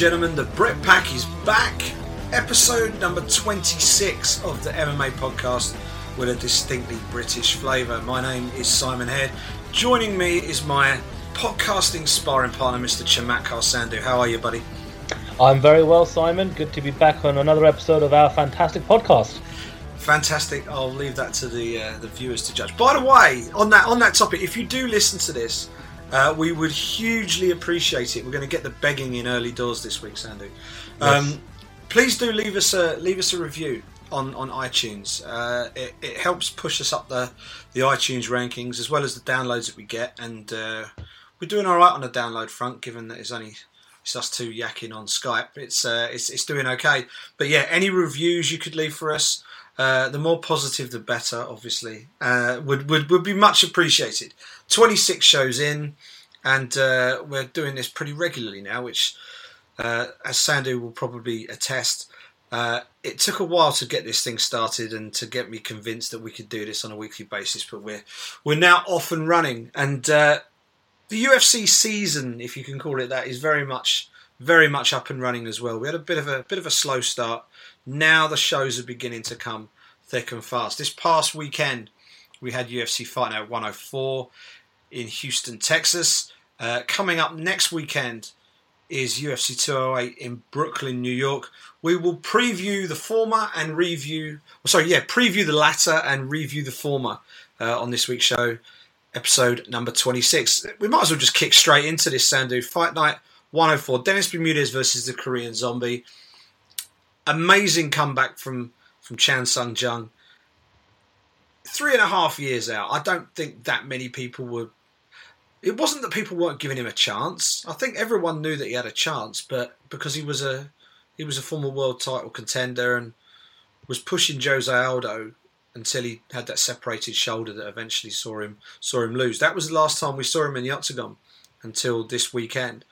Gentlemen, the Brit Pack is back. Episode number 26 of the MMA podcast with a distinctly British flavour. My name is Simon Head. Joining me is my podcasting sparring partner, Mr. Chamatkar Sandhu. How are you, buddy? I'm very well, Simon. Good to be back on another episode of our fantastic podcast. Fantastic. I'll leave that to the uh, the viewers to judge. By the way, on that on that topic, if you do listen to this uh, we would hugely appreciate it. We're going to get the begging in early doors this week, Sandhu. Um, yes. Please do leave us a leave us a review on on iTunes. Uh, it, it, helps push us up the the iTunes rankings as well as the downloads that we get, and uh, we're doing all right on the download front, given that it's only it's us two yakking on Skype. It's uh, it's it's doing okay. But yeah, any reviews you could leave for us. Uh, the more positive, the better. Obviously, uh, would would would be much appreciated. Twenty six shows in, and uh, we're doing this pretty regularly now, which, uh, as Sandhu will probably attest, uh, it took a while to get this thing started and to get me convinced that we could do this on a weekly basis. But we're we're now off and running, and the UFC season, if you can call it that, is very much very much up and running as well. We had a bit of a bit of a slow start now the shows are beginning to come thick and fast. This past weekend, we had UFC Fight Night 104 in Houston, Texas. Uh, coming up next weekend is UFC 208 in Brooklyn, New York. We will preview the former and review, sorry, yeah, preview the latter and review the former uh, on this week's show, episode number 26. We might as well just kick straight into this, Sandhu Fight Night 104, Dennis Bermudez versus the Korean Zombie amazing comeback from from Chan Sung Jung. Three and a half years out. I don't think that many people were. It wasn't that people weren't giving him a chance. I think everyone knew that he had a chance, but because he was a he was a former world title contender and was pushing Jose Aldo until he had that separated shoulder that eventually saw him saw him lose. That was the last time we saw him in the octagon until this weekend.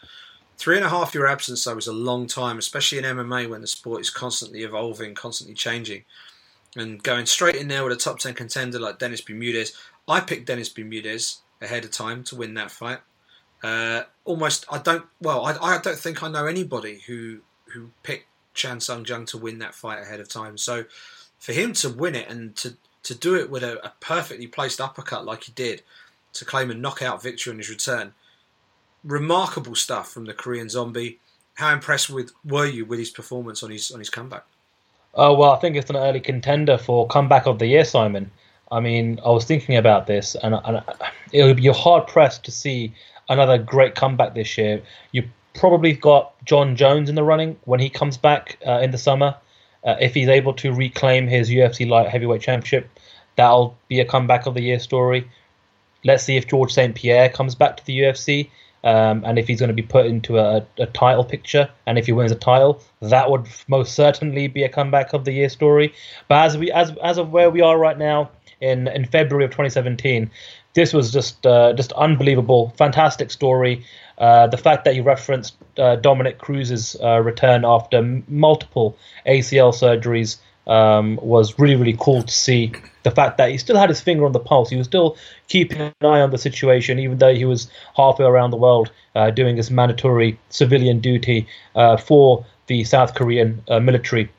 Three and a half year absence, though, is a long time, especially in MMA when the sport is constantly evolving, constantly changing. And going straight in there with a top 10 contender like Dennis Bermudez, I picked Dennis Bermudez ahead of time to win that fight. Uh, almost, I don't, well, I, I don't think I know anybody who who picked Chan Sung Jung to win that fight ahead of time. So for him to win it and to, to do it with a, a perfectly placed uppercut like he did, to claim a knockout victory in his return, remarkable stuff from the Korean Zombie. How impressed with were you with his performance on his on his comeback? Oh well, I think it's an early contender for comeback of the year, Simon. I mean, I was thinking about this, and, and it be hard pressed to see another great comeback this year. You probably got Jon Jones in the running when he comes back uh, in the summer. Uh, if he's able to reclaim his UFC light heavyweight championship, that'll be a comeback of the year story. Let's see if George St. Pierre comes back to the UFC. Um, and if he's going to be put into a, a, title picture, and if he wins a title, that would most certainly be a comeback of the year story. But as we as as of where we are right now in in February of 2017, this was just uh, just unbelievable, fantastic story. Uh, the fact that you referenced uh, Dominick Cruz's uh, return after multiple ACL surgeries um, was really really cool to see the fact that he still had his finger on the pulse. He was still keeping an eye on the situation, even though he was halfway around the world uh, doing his mandatory civilian duty uh, for the South Korean military.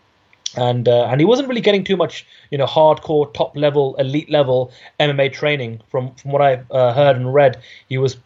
And uh, and he wasn't really getting too much, you know, hardcore, top level, elite level MMA training. From from what I've uh, heard and read, he was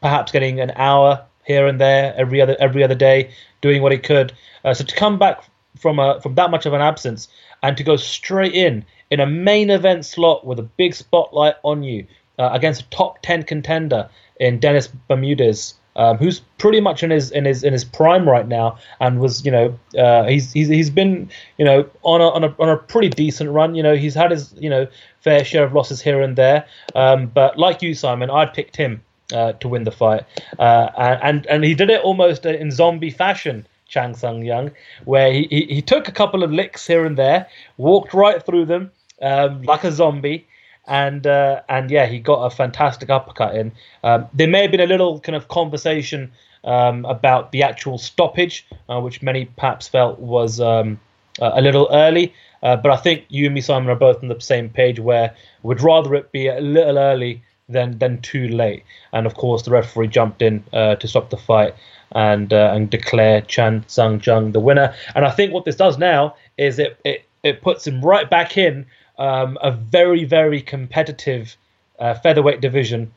perhaps getting an hour here and there every other every other day, doing what he could. Uh, so to come back from a from that much of an absence and to go straight in in a main event slot with a big spotlight on you uh, against a top 10 contender in Dennis Bermudez, um, who's pretty much in his in his in his prime right now, and was you know uh, he's he's he's been you know on a, on a on a pretty decent run. You know he's had his you know fair share of losses here and there, um, but like you, Simon, I picked him uh, to win the fight, uh, and and he did it almost in zombie fashion. Chan Sung Jung, where he, he, he took a couple of licks here and there, walked right through them, um, like a zombie. And uh, and yeah, he got a fantastic uppercut in. Um, there may have been a little kind of conversation um, about the actual stoppage, uh, which many perhaps felt was um, a little early. Uh, but I think you and me, Simon, are both on the same page where we'd rather it be a little early than than too late. And of course, the referee jumped in uh, to stop the fight. and uh, and declare Chan Sung Jung the winner. And I think what this does now is it it, it puts him right back in um, a very very competitive uh, featherweight division,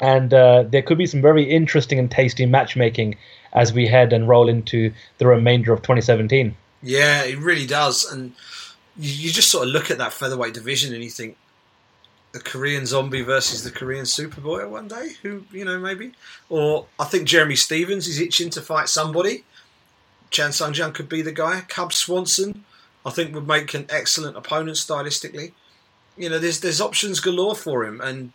and uh, there could be some very interesting and tasty matchmaking as we head and roll into the remainder of 2017. Yeah, it really does, and you, just sort of look at that featherweight division and you think the Korean Zombie versus the Korean Superboy one day. Who you know maybe, or I think Jeremy Stephens is itching to fight somebody. Chan Sung Jung could be the guy. Cub Swanson, I think, would make an excellent opponent stylistically. You know, there's there's options galore for him, and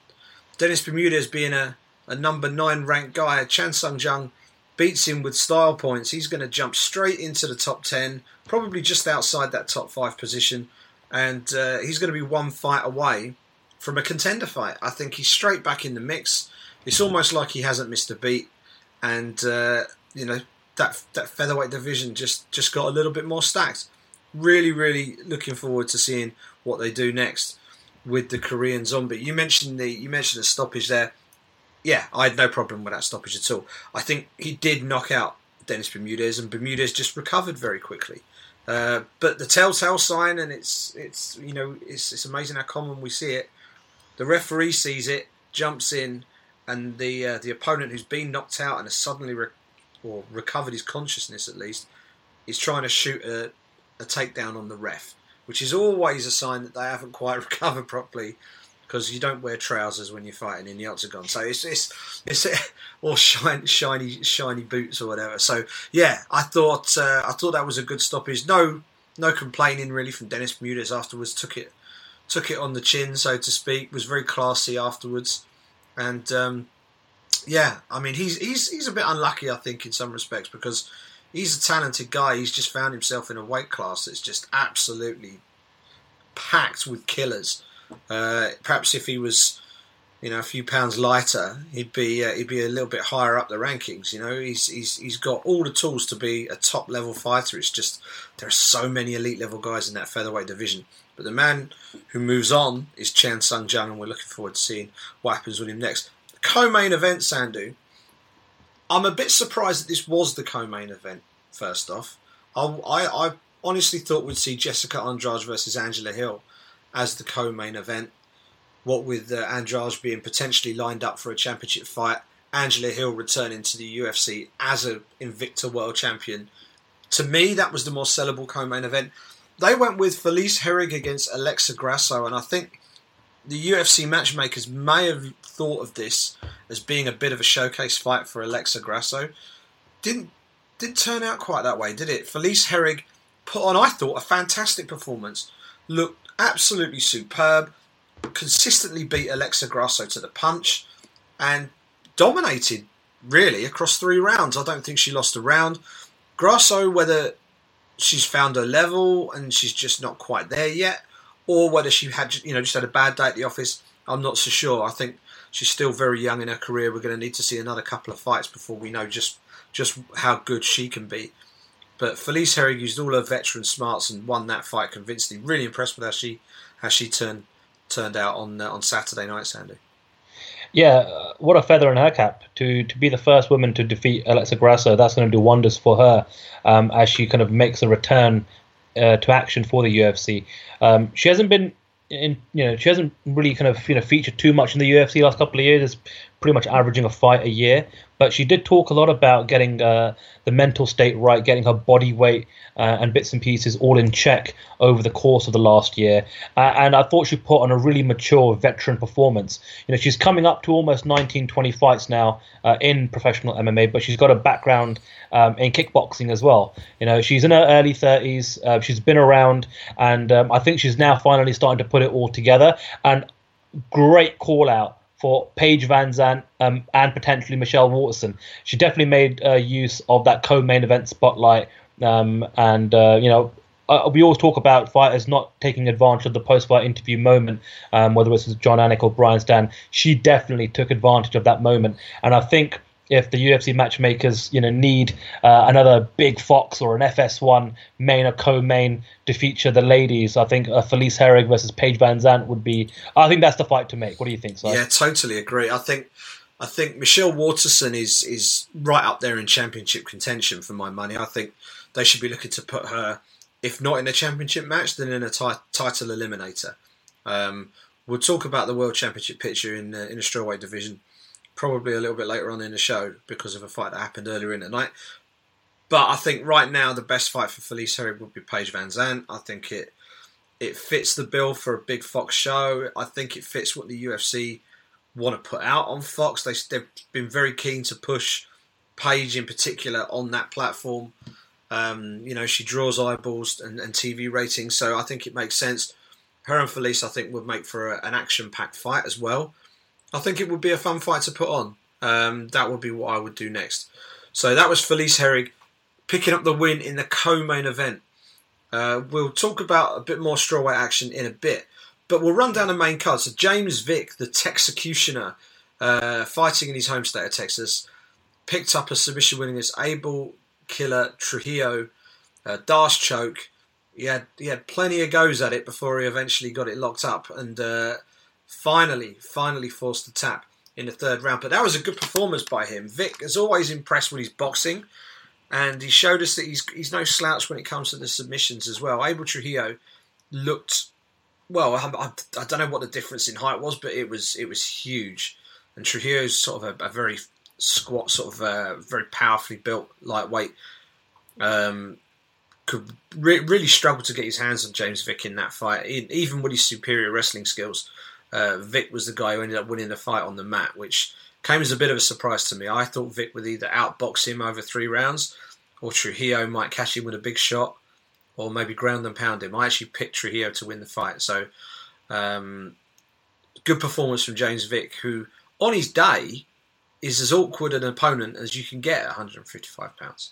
Dennis Bermudez being a, a number nine ranked guy, Chan Sung Jung beats him with style points. He's going to jump straight into the top ten, probably just outside that top five position, and uh, he's going to be one fight away from a contender fight. I think he's straight back in the mix. It's almost like he hasn't missed a beat, and uh, you know that that featherweight division just just got a little bit more stacked. Really, really looking forward to seeing what they do next with the Korean Zombie. You mentioned the you mentioned the stoppage there. Yeah, I had no problem with that stoppage at all. I think he did knock out Dennis Bermudez, and Bermudez just recovered very quickly. Uh, but the telltale sign, and it's it's you know it's it's amazing how common we see it the referee sees it, jumps in, and the uh, the opponent who's been knocked out and has suddenly re- or recovered his consciousness at least is trying to shoot a, a takedown on the ref, which is always a sign that they haven't quite recovered properly because you don't wear trousers when you're fighting in the octagon. So it's it's it's or shiny shiny shiny boots or whatever. So yeah, I thought uh, I thought that was a good stoppage. No no complaining really from Dennis Bermudez afterwards. Took it took it on the chin, so to speak. Was very classy afterwards, and um, yeah, I mean he's he's he's a bit unlucky, I think, in some respects because he's a talented guy. He's just found himself in a weight class that's just absolutely packed with killers. Uh, perhaps if he was, you know, a few pounds lighter, he'd be uh, he'd be a little bit higher up the rankings. You know, he's he's he's got all the tools to be a top level fighter. It's just there are so many elite level guys in that featherweight division. But the man who moves on is Chan Sung Jung, and we're looking forward to seeing what happens with him next. Co-main event, Sandhu. I'm a bit surprised that this was the co-main event. First off, I, I, I honestly thought we'd see Jessica Andrade versus Angela Hill as the co-main event. What with uh, Andrade being potentially lined up for a championship fight, Angela Hill returning to the UFC as a Invicta World Champion. To me, that was the more sellable co-main event they went with Felice Herrig against Alexa Grasso, and I think the UFC matchmakers may have thought of this as being a bit of a showcase fight for Alexa Grasso. Didn't didn't turn out quite that way, did it? Felice Herrig put on, I thought, a fantastic performance. Looked absolutely superb. Consistently beat Alexa Grasso to the punch, and dominated really across three rounds. I don't think she lost a round. Grasso, whether she's found her level and she's just not quite there yet, or whether she had you know just had a bad day at the office. I'm not so sure. I think she's still very young in her career. We're going to need to see another couple of fights before we know just just how good she can be. But Felice Herrig used all her veteran smarts and won that fight convincingly. Really impressed with how she how she turned turned out on uh, on Saturday night, Sandy yeah, uh, what a feather in her cap to to be the first woman to defeat Alexa Grasso. That's going to do wonders for her um, as she kind of makes a return uh, to action for the UFC. Um, she hasn't been in, you know, she hasn't really kind of you know featured too much in the UFC last couple of years. Pretty much averaging a fight a year. But she did talk a lot about getting uh, the mental state right, getting her body weight uh, and bits and pieces all in check over the course of the last year. Uh, and I thought she put on a really mature veteran performance. You know, she's coming up to almost 19, 20 fights now uh, in professional MMA, but she's got a background um, in kickboxing as well. You know, she's in her early 30s. Uh, she's been around, and um, I think she's now finally starting to put it all together. And great call out for Paige VanZant um, and potentially Michelle Waterson. She definitely made uh, use of that co-main event spotlight, um, and uh, you know. Uh, we always talk about fighters not taking advantage of the post-fight interview moment, um, whether it's Jon Anik or Brian Stann. She definitely took advantage of that moment, and I think if the UFC matchmakers, you know, need uh, another big fox or an FS1 main or co-main to feature the ladies, I think uh, Felice Herrig versus Paige VanZant would be. I think that's the fight to make. What do you think? Si? Yeah, totally agree. I think I think Michelle Waterson is is right up there in championship contention for my money. I think they should be looking to put her, if not in a championship match, then in a t- title eliminator. Um, we'll talk about the world championship picture in uh, in the strawweight division probably a little bit later on in the show because of a fight that happened earlier in the night. But I think right now the best fight for Felice Herrig would be Paige Van VanZant. I think it it fits the bill for a big Fox show. I think it fits what the UFC want to put out on Fox. They, they've been very keen to push Paige in particular on that platform. Um, you know, she draws eyeballs and, and, TV ratings, so I think it makes sense. Her and Felice, I think, would make for a, an action-packed fight as well. I think it would be a fun fight to put on. Um, that would be what I would do next. So that was Felice Herrig picking up the win in the co-main event. Uh, we'll talk about a bit more strawweight action in a bit, but we'll run down the main card. So James Vick, the Texecutioner, uh, fighting in his home state of Texas, picked up a submission win against Abel Killer Trujillo, uh, Darce choke. He had he had plenty of goes at it before he eventually got it locked up, and uh, finally, finally forced the tap in the third round. But that was a good performance by him. Vick has always impressed with his boxing and he showed us that he's he's no slouch when it comes to the submissions as well. Abel Trujillo looked well. I, I, I, don't know what the difference in height was, but it was it was huge. And Trujillo's sort of a, a very squat, sort of uh, very powerfully built lightweight. Um, could re- really struggle to get his hands on James Vick in that fight, even with his superior wrestling skills. Uh, Vick was the guy who ended up winning the fight on the mat, which came as a bit of a surprise to me. I thought Vick would either outbox him over three rounds, or Trujillo might catch him with a big shot, or maybe ground and pound him. I actually picked Trujillo to win the fight. So, um, good performance from James Vick, who on his day is as awkward an opponent as you can get at 155 pounds.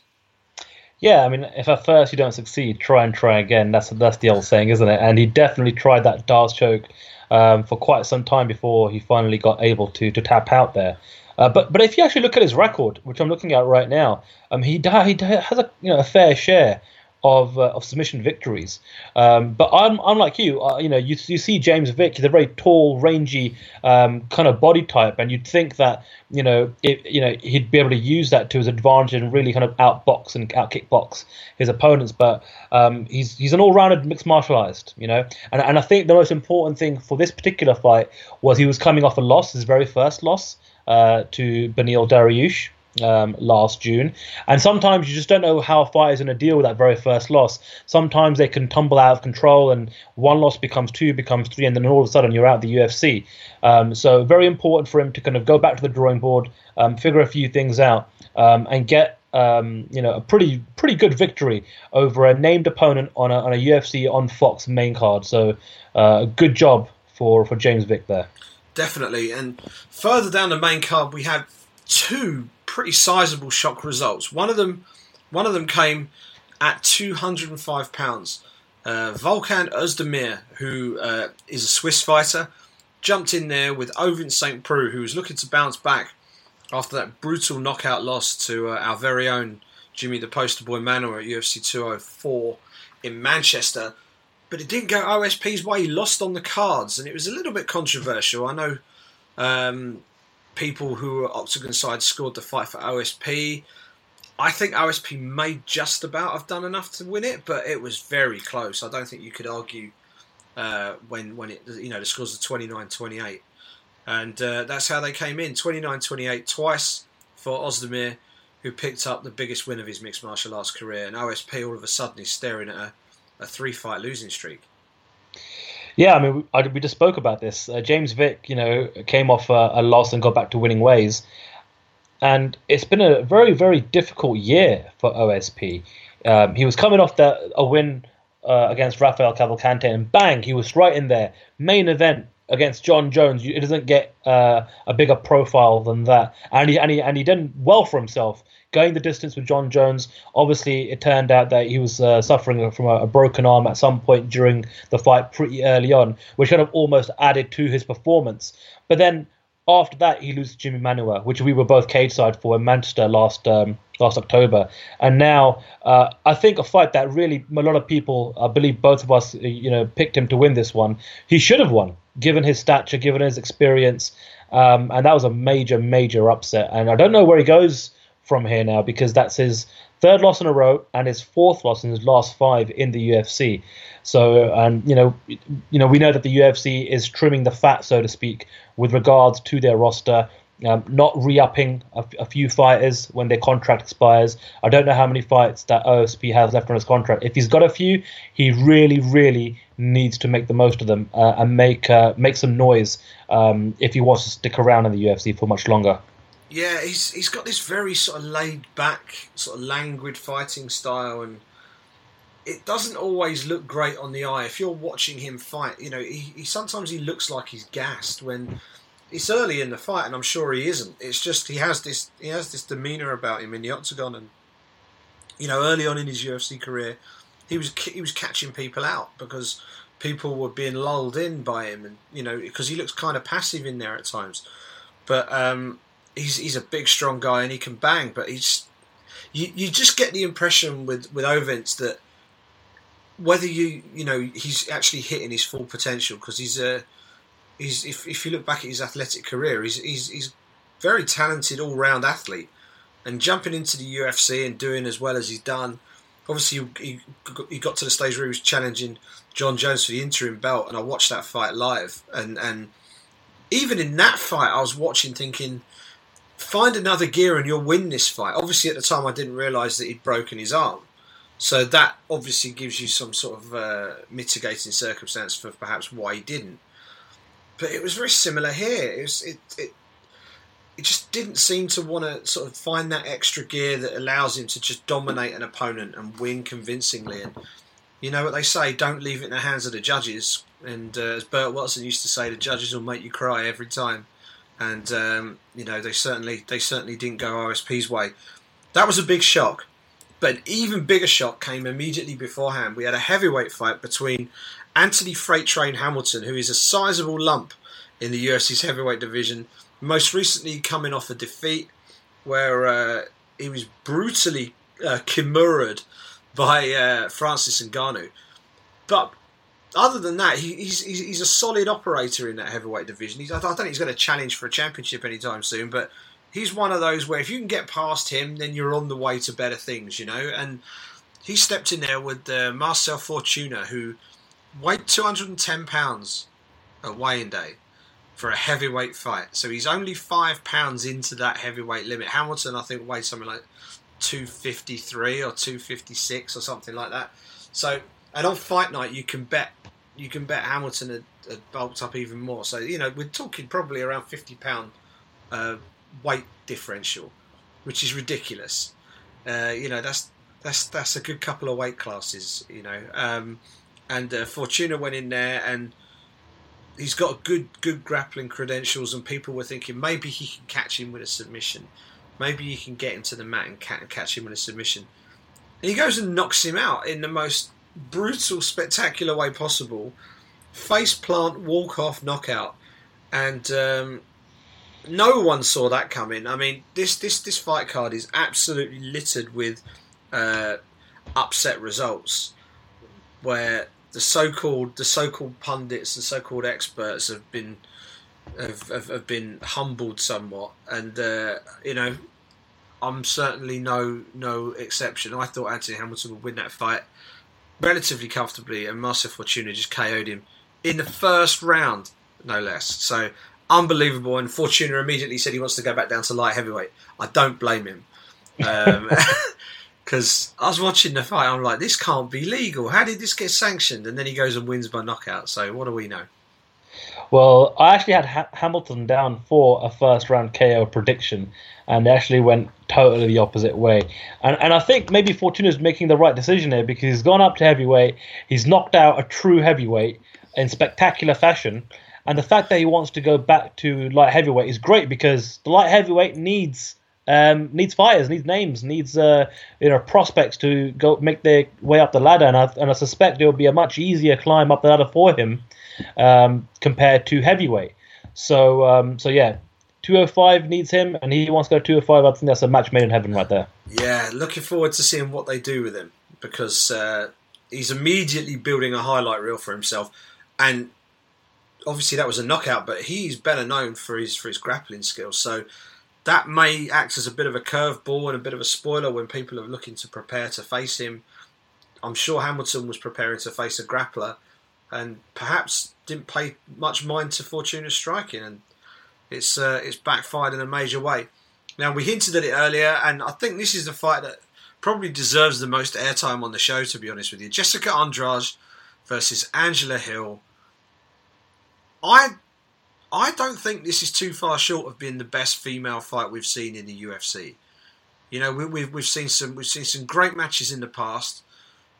Yeah, I mean, if at first you don't succeed, try and try again. That's that's the old saying, isn't it? And he definitely tried that Darce choke um, for quite some time before he finally got able to to tap out there. Uh, but but if you actually look at his record, which I'm looking at right now, um, he he has a you know a fair share of uh, of submission victories. Um, but I'm I'm like you. Uh, you know, you you see James Vick. He's a very tall, rangy um, kind of body type, and you'd think that you know it, you know he'd be able to use that to his advantage and really kind of outbox and out kickbox his opponents. But um, he's he's an all-rounded mixed martial artist. You know, and and I think the most important thing for this particular fight was he was coming off a loss, his very first loss uh, to Beneil Dariush um, last June. And sometimes you just don't know how a fighter is going to deal with that very first loss. Sometimes they can tumble out of control, and one loss becomes two, becomes three, and then all of a sudden you're out the UFC. Um, so very important for him to kind of go back to the drawing board, um, figure a few things out, um, and get. Um, you know, a pretty pretty good victory over a named opponent on a, on a UFC on Fox main card. So, uh, good job for, for James Vick there. Definitely. And further down the main card, we have two pretty sizable shock results. One of them, one of them came at 205 pounds. Uh, Volkan Ozdemir, who uh, is a Swiss fighter, jumped in there with Ovince St. Preux, who was looking to bounce back after that brutal knockout loss to uh, our very own Jimmy the Poster Boy Manuwa at UFC 204 in Manchester. But it didn't go OSP's way. He lost on the cards, and it was a little bit controversial. I know um, people who were Octagon side scored the fight for OSP. I think OSP may just about have done enough to win it, but it was very close. I don't think you could argue uh, when when it you know the scores are 29-28. and uh, that's how they came in 29-28 twice for Ozdemir, who picked up the biggest win of his mixed martial arts career, and OSP all of a sudden is staring at a, a three fight losing streak. Yeah, I mean, we, we just spoke about this. Uh, James Vick, you know, came off a, a, loss and got back to winning ways, and it's been a very, very difficult year for OSP. Um, he was coming off the, a win uh, against Rafael Cavalcante, and bang, he was right in there. Main event against Jon Jones. It doesn't get uh, a bigger profile than that, and he and he and he did well for himself going the distance with Jon Jones. Obviously, it turned out that he was uh, suffering from a, a, broken arm at some point during the fight pretty early on, which kind of almost added to his performance. But then after that, he loses Jimmy Manuwa, which we were both cage side for in Manchester last um, last October. And now, uh, I think a fight that really a lot of people, I believe both of us, you know, picked him to win this one. He should have won, given his stature, given his experience, um, and that was a major, major upset. And I don't know where he goes from here now because that's his third loss in a row and his fourth loss in his last five in the UFC. So, and you know, you know, we know that the UFC is trimming the fat, so to speak, with regards to their roster. Um, not re-upping a, a, few fighters when their contract expires. I don't know how many fights that OSP has left on his contract. If he's got a few, he really, really needs to make the most of them uh, and make uh, make some noise um, if he wants to stick around in the UFC for much longer. Yeah, he's he's got this very sort of laid back, sort of languid fighting style, and it doesn't always look great on the eye. If you're watching him fight, you know, he, he sometimes he looks like he's gassed when it's early in the fight, and I'm sure he isn't. It's just he has this he has this demeanor about him in the octagon, and you know, early on in his UFC career, he was he was catching people out because people were being lulled in by him, and you know, because he looks kind of passive in there at times. But um, he's he's a big, strong guy, and he can bang. But he's you you just get the impression with with Ovince that whether you you know he's actually hitting his full potential because he's a he's if, if you look back at his athletic career, he's he's he's very talented all round athlete, and jumping into the UFC and doing as well as he's done. Obviously, he, he got to the stage where he was challenging Jon Jones for the interim belt, and I watched that fight live. And and even in that fight, I was watching, thinking, find another gear and you'll win this fight. Obviously, at the time, I didn't realise that he'd broken his arm, so that obviously gives you some sort of uh, mitigating circumstance for perhaps why he didn't but it was very similar here. It was, it, it it just didn't seem to want to sort of find that extra gear that allows him to just dominate an opponent and win convincingly. And you know what they say: don't leave it in the hands of the judges. And uh, as Burt Watson used to say, the judges will make you cry every time. And um, you know they certainly they certainly didn't go OSP's way. That was a big shock. But an even bigger shock came immediately beforehand. We had a heavyweight fight between Anthony Freight Train Hamilton, who is a sizable lump in the UFC's heavyweight division, most recently coming off a defeat where uh, he was brutally uh, kimuraed by uh, Francis Ngannou. But other than that, he, he's, he's a solid operator in that heavyweight division. He's, I don't think he's going to challenge for a championship anytime soon, but he's one of those where if you can get past him, then you're on the way to better things, you know. And he stepped in there with uh, Marcel Fortuna, who weighed 210 pounds at weighing day for a heavyweight fight. So he's only five pounds into that heavyweight limit. Hamilton, I think, weighed something like 253 or 256 or something like that. So, and on fight night, you can bet you can bet Hamilton had, had bulked up even more. So, you know, we're talking probably around 50 pound uh, weight differential, which is ridiculous. Uh, you know, that's that's that's a good couple of weight classes. You know, um, and uh, Fortuna went in there and he's got good good grappling credentials, and people were thinking maybe he can catch him with a submission, maybe he can get into the mat and catch him with a submission. And he goes and knocks him out in the most brutal, spectacular way possible. Face plant, walk off, knockout, and um, no one saw that coming. I mean, this this this fight card is absolutely littered with uh, upset results, where the so-called the so-called pundits and so-called experts have been have, have, have been humbled somewhat, and uh, you know, I'm certainly no no exception. I thought Anthony Hamilton would win that fight relatively comfortably, and Marcel Fortuna just KO'd him in the first round, no less. So unbelievable. And Fortuna immediately said he wants to go back down to light heavyweight. I don't blame him. Um, because I was watching the fight. I'm like, this can't be legal. How did this get sanctioned? And then he goes and wins by knockout. So what do we know? Well, I actually had ha- Hamilton down for a first round KO prediction, and they actually went totally the opposite way. And and I think maybe Fortuna's making the right decision here because he's gone up to heavyweight. He's knocked out a true heavyweight in spectacular fashion. And the fact that he wants to go back to light heavyweight is great because the light heavyweight needs um, needs fighters, needs names, needs uh, you know prospects to go make their way up the ladder, and I, and I suspect it will be a much easier climb up the ladder for him um, compared to heavyweight. So um, so yeah, 205 needs him, and he wants to go 205. I think that's a match made in heaven right there. Yeah, looking forward to seeing what they do with him because uh, he's immediately building a highlight reel for himself, and obviously that was a knockout, but he's better known for his for his grappling skills. So that may act as a bit of a curveball and a bit of a spoiler when people are looking to prepare to face him. I'm sure Hamilton was preparing to face a grappler, and perhaps didn't pay much mind to Fortuna's striking, and it's uh, it's backfired in a major way. Now we hinted at it earlier, and I think this is the fight that probably deserves the most airtime on the show. To be honest with you, Jessica Andrade versus Angela Hill. I I don't think this is too far short of being the best female fight we've seen in the UFC. You know, we, we've we've seen some we've seen some great matches in the past.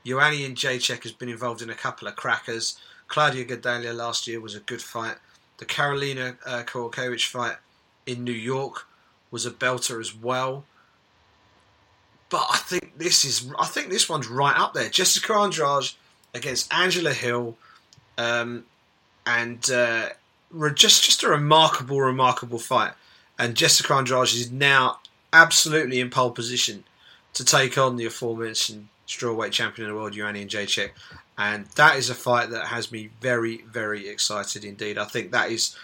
Joanna Jędrzejczyk has been involved in a couple of crackers. Claudia Gadelha last year was a good fight. The Karolina uh, Kowalkiewicz fight in New York was a belter as well. But I think this is I think this one's right up there. Jessica Andrade against Angela Hill, um, and uh, just just a remarkable, remarkable fight. And Jessica Andrade is now absolutely in pole position to take on the aforementioned strawweight champion of the world, Joanna Jędrzejczyk. And that is a fight that has me very, very excited indeed. I think that is,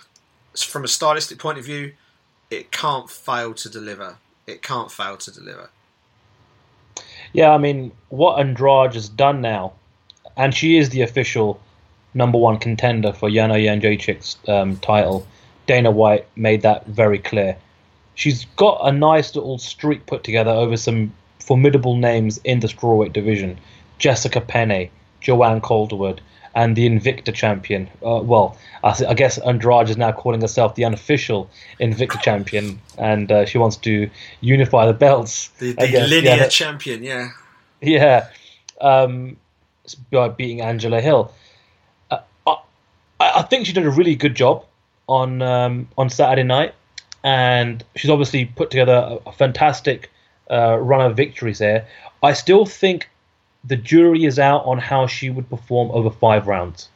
from a stylistic point of view, it can't fail to deliver. It can't fail to deliver. Yeah, I mean, what Andrade has done now, and she is the official number one contender for Yana Jędrzejczyk's um, title. Dana White made that very clear. She's got a nice little streak put together over some formidable names in the strawweight division: Jessica Penne, Joanne Calderwood, and the Invicta champion. Uh, well, I, I, guess Andrade is now calling herself the unofficial Invicta champion, and uh, she wants to unify the belts. The, the linear yeah, champion, yeah. Yeah, um, by beating Angela Hill. I, think she did a really good job on um, on Saturday night, and she's obviously put together a, a fantastic uh, run of victories there. I still think the jury is out on how she would perform over five rounds.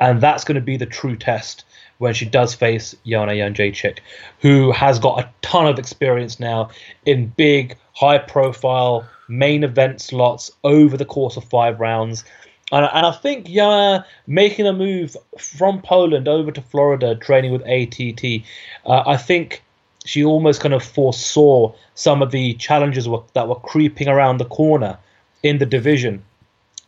And that's going to be the true test when she does face Yana Jędrzejczyk, who has got a ton of experience now in big, high profile main event slots over the course of five rounds. And, and I think Joanna making a move from Poland over to Florida, training with ATT, uh, I think she almost kind of foresaw some of the challenges that were creeping around the corner in the division,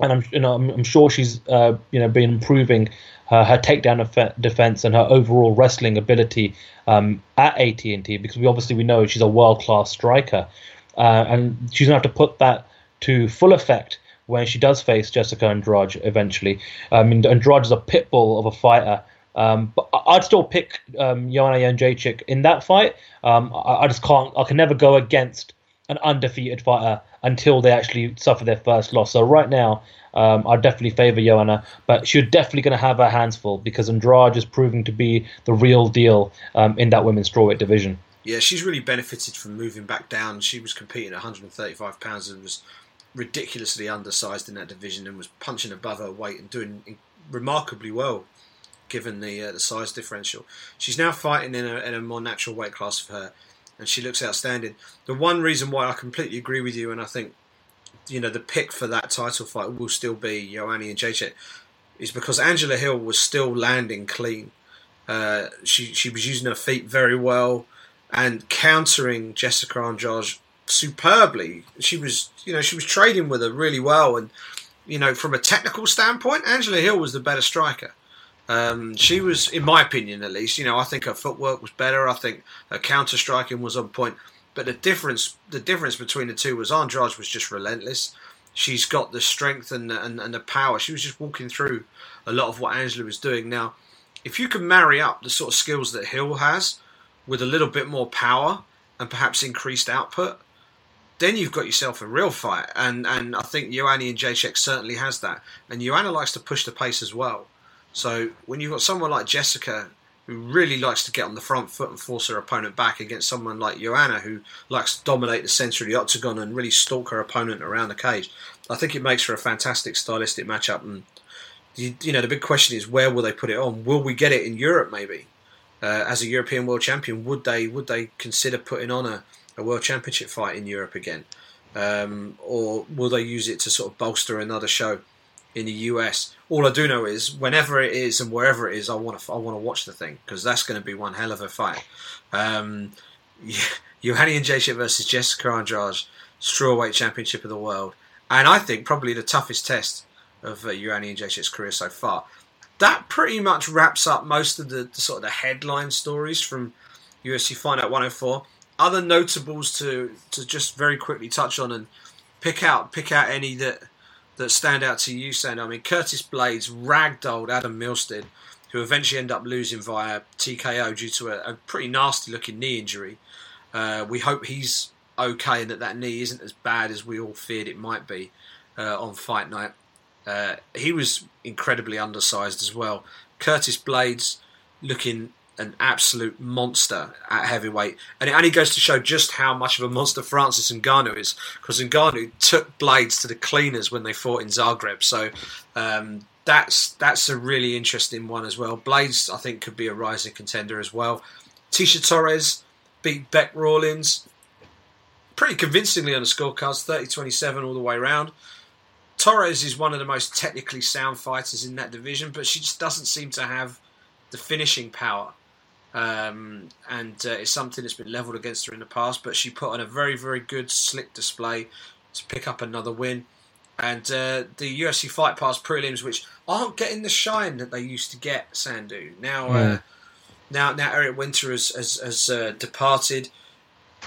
and I'm you know I'm, I'm sure she's uh, you know been improving her, her takedown defense and her overall wrestling ability um, at AT&T because we obviously we know she's a world class striker, uh, and she's gonna have to put that to full effect when she does face Jessica Andrade eventually. I mean Andrade is a pit bull of a fighter. Um, but I'd still pick um, Joanna Jędrzejczyk in that fight. Um, I, I, just can't. I can never go against an undefeated fighter until they actually suffer their first loss. So right now, um, I definitely favour Joanna, but she's definitely going to have her hands full because Andrade is proving to be the real deal um, in that women's strawweight division. Yeah, she's really benefited from moving back down. She was competing at 135 pounds and was ridiculously undersized in that division and was punching above her weight and doing remarkably well given the uh, the size differential. She's now fighting in a, in a more natural weight class for her and she looks outstanding. The one reason why I completely agree with you, and I think you know the pick for that title fight will still be Joanna Jędrzejczyk, is because Angela Hill was still landing clean. Uh, she she was using her feet very well and countering Jessica Andrade superbly. She was you know she was trading with her really well, and you know from a technical standpoint, Angela Hill was the better striker. Um, she was, in my opinion, at least, you know, I think her footwork was better. I think her counter striking was on point. But the difference, the difference between the two was Andrade was just relentless. She's got the strength and and, and the power. She was just walking through a lot of what Angela was doing. Now, if you can marry up the sort of skills that Hill has with a little bit more power and perhaps increased output, then you've got yourself a real fight. And and I think Joanna Jędrzejczyk certainly has that. And Joanna likes to push the pace as well. So when you've got someone like Jessica who really likes to get on the front foot and force her opponent back against someone like Joanna who likes to dominate the centre of the octagon and really stalk her opponent around the cage, I think it makes for a fantastic stylistic matchup. And you, you know the big question is where will they put it on? Will we get it in Europe maybe? Uh, as a European World Champion, would they would they consider putting on a, a World Championship fight in Europe again, um, or will they use it to sort of bolster another show? in the US. All I do know is whenever it is and wherever it is, I want to I want to watch the thing because that's going to be one hell of a fight. Um, Joanna Jędrzejczyk versus Jessica Andrade, strawweight championship of the world, and I think probably the toughest test of uh, Joanna Jędrzejczyk's career so far. That pretty much wraps up most of the, the sort of the headline stories from UFC Fight Night 104. Other notables to to just very quickly touch on and pick out pick out any that that stand out to you, Sam. I mean, Curtis Blaydes ragdolled Adam Milstead, who eventually ended up losing via TKO due to a, a pretty nasty looking knee injury. Uh, we hope he's okay and that that knee isn't as bad as we all feared it might be uh, on fight night. Uh, he was incredibly undersized as well. Curtis Blades looking an absolute monster at heavyweight, and it only goes to show just how much of a monster Francis Ngannou is, because Ngannou took Blaydes to the cleaners when they fought in Zagreb. So um, that's that's a really interesting one as well. Blaydes, I think, could be a rising contender as well. Tecia Torres beat Bec Rawlings pretty convincingly on the scorecards, 30-27 all the way around. Torres is one of the most technically sound fighters in that division, but she just doesn't seem to have the finishing power um, and uh, it's something that's been levelled against her in the past. But she put on a very, very good, slick display to pick up another win. And uh, the UFC Fight Pass prelims, which aren't getting the shine that they used to get, Sandhu. Now, uh, now, now, Eric Winter has, has, has uh, departed.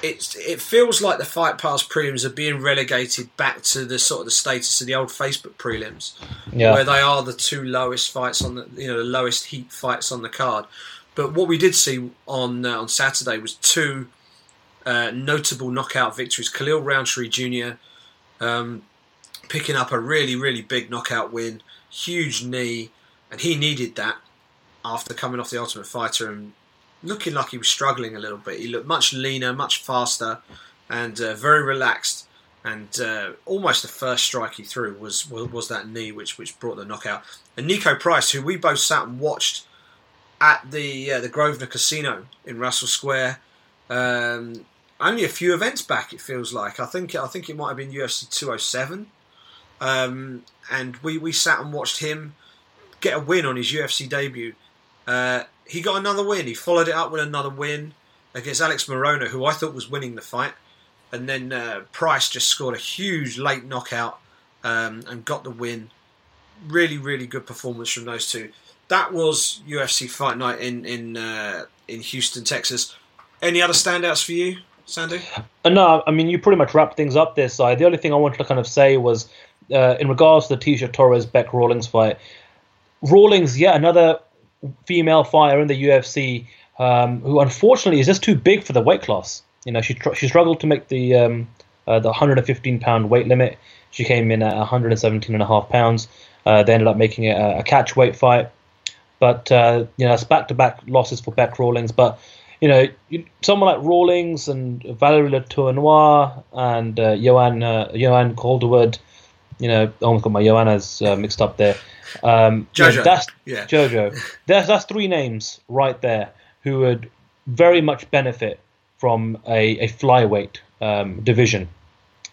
It's, it feels like the Fight Pass prelims are being relegated back to the sort of the status of the old Facebook prelims, yeah. where they are the two lowest fights on the you know the lowest heat fights on the card. But what we did see on uh, on Saturday was two uh, notable knockout victories. Khalil Rountree Jr. Um, picking up a really really big knockout win, huge knee, and he needed that after coming off the Ultimate Fighter and looking like he was struggling a little bit. He looked much leaner, much faster, and uh, very relaxed. And uh, almost the first strike he threw was, was, was that knee, which which brought the knockout. And Niko Price, who we both sat and watched at the uh, the Grosvenor Casino in Russell Square. Um, only a few events back, it feels like. I think I think it might have been UFC 207, um, and we we sat and watched him get a win on his UFC debut. Uh, he got another win. He followed it up with another win against Alex Morono, who I thought was winning the fight, and then uh, Price just scored a huge late knockout um, and got the win. Really, really good performance from those two that was UFC Fight Night in in uh, in Houston, Texas. Any other standouts for you, Sandy? Uh, no, I mean you pretty much wrapped things up this side. The only thing I wanted to kind of say was uh, in regards to the Tecia Torres Bec Rawlings fight. Rawlings, yeah, another female fighter in the UFC um, who unfortunately is just too big for the weight class. You know, she tr- she struggled to make the um, uh, the 115 pound weight limit. She came in at 117 and a half pounds. Uh, they ended up making it a, a catch weight fight. But uh, you know, it's back-to-back losses for Bec Rawlings. But you know, someone like Rawlings and Valerie Letourneau and uh, Joanne uh, Joanne Calderwood, you know, I almost got my Joanna's uh, mixed up there. Um, Jojo, you know, that's yeah. Jojo. That's that's three names right there who would very much benefit from a, a flyweight um, division.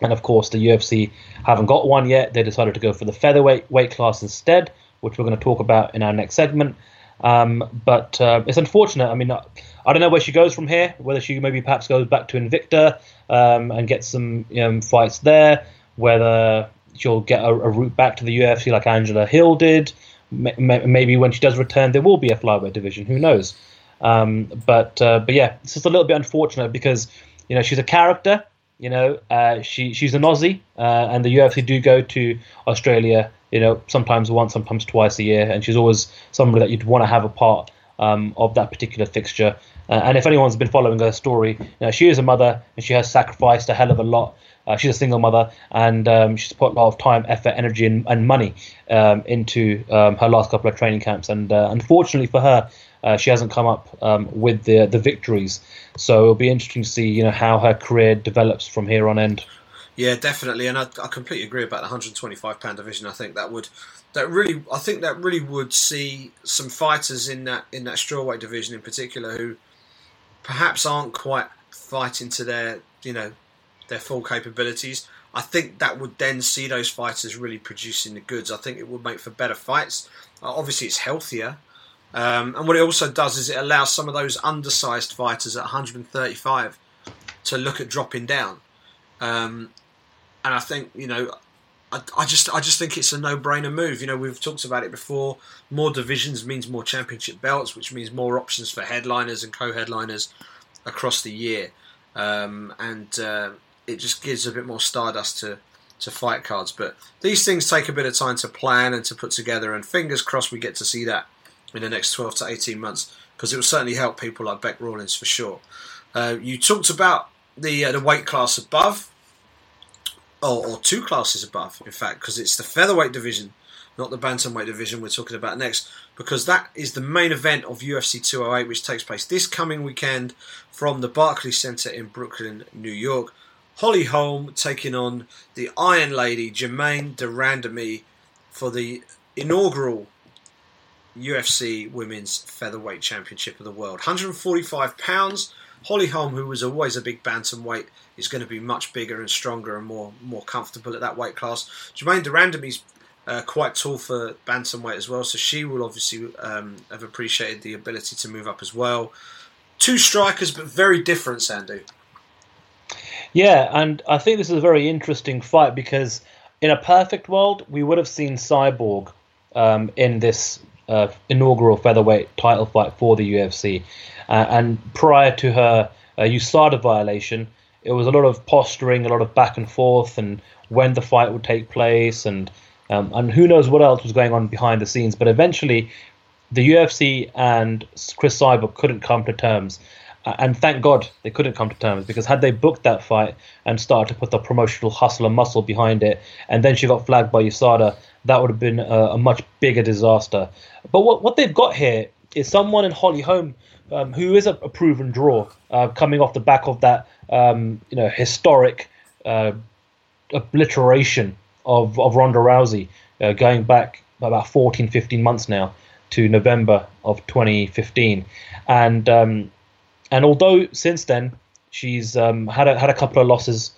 And of course, the UFC haven't got one yet. They decided to go for the featherweight weight class instead which we're going to talk about in our next segment. Um, but uh, it's unfortunate. I mean, I don't know where she goes from here. Whether she maybe perhaps goes back to Invicta um, and gets some you know, fights there. Whether she'll get a, a, route back to the UFC like Angela Hill did. Maybe when she does return, there will be a flyweight division. Who knows? Um, but uh, but yeah, it's just a little bit unfortunate because you know she's a character. You know, uh, she she's an Aussie, uh, and the UFC do go to Australia you know, sometimes once, sometimes twice a year, and she's always somebody that you'd want to have a part um, of that particular fixture. Uh, and if anyone's been following her story, you know, she is a mother and she has sacrificed a hell of a lot. Uh, she's a single mother and um, she's put a lot of time, effort, energy, and, and money um, into um, her last couple of training camps. And uh, unfortunately for her, uh, she hasn't come up um, with the the victories. So it'll be interesting to see, you know, how her career develops from here on end. Yeah, definitely, and I, I completely agree about the 125 pound division. I think that would that really I think that really would see some fighters in that in that strawweight division in particular who perhaps aren't quite fighting to their you know their full capabilities. I think that would then see those fighters really producing the goods. I think it would make for better fights. Uh, obviously, it's healthier. Um, and what it also does is it allows some of those undersized fighters at 135 to look at dropping down. Um, and I think you know, I, I, just I just think it's a no-brainer move. You know, we've talked about it before. More divisions means more championship belts, which means more options for headliners and co-headliners across the year, um, and uh, it just gives a bit more stardust to to fight cards. But these things take a bit of time to plan and to put together, and fingers crossed we get to see that in the next 12 to 18 months because it will certainly help people like Bec Rawlings for sure. Uh, you talked about the uh, the weight class above, or, or two classes above, in fact, because it's the featherweight division, not the bantamweight division we're talking about next, because that is the main event of UFC 208, which takes place this coming weekend from the Barclays Center in Brooklyn, New York. Holly Holm taking on the Iron Lady Germaine de Randamie for the inaugural UFC Women's Featherweight Championship of the World. 145 pounds. Holly Holm, who was always a big bantamweight, is going to be much bigger and stronger and more more comfortable at that weight class. Germaine de Randamie's uh, quite tall for bantamweight as well, so she will obviously um, have appreciated the ability to move up as well. Two strikers, but very different, Sandhu. Yeah, and I think this is a very interesting fight because in a perfect world, we would have seen Cyborg um, in this uh, inaugural featherweight title fight for the UFC. Uh, and prior to her uh, USADA violation, it was a lot of posturing, a lot of back and forth, and when the fight would take place, and um, and who knows what else was going on behind the scenes. But eventually, the UFC and Cris Cyborg couldn't come to terms. And thank God they couldn't come to terms because had they booked that fight and started to put the promotional hustle and muscle behind it, and then she got flagged by USADA, that would have been a, a much bigger disaster. But what, what they've got here is someone in Holly Holm um, who is a, a proven draw, uh, coming off the back of that um, you know historic uh, obliteration of, of Ronda Rousey, uh, going back about 14, 15 months now to November of 2015, and um, and although since then she's um, had a, had a couple of losses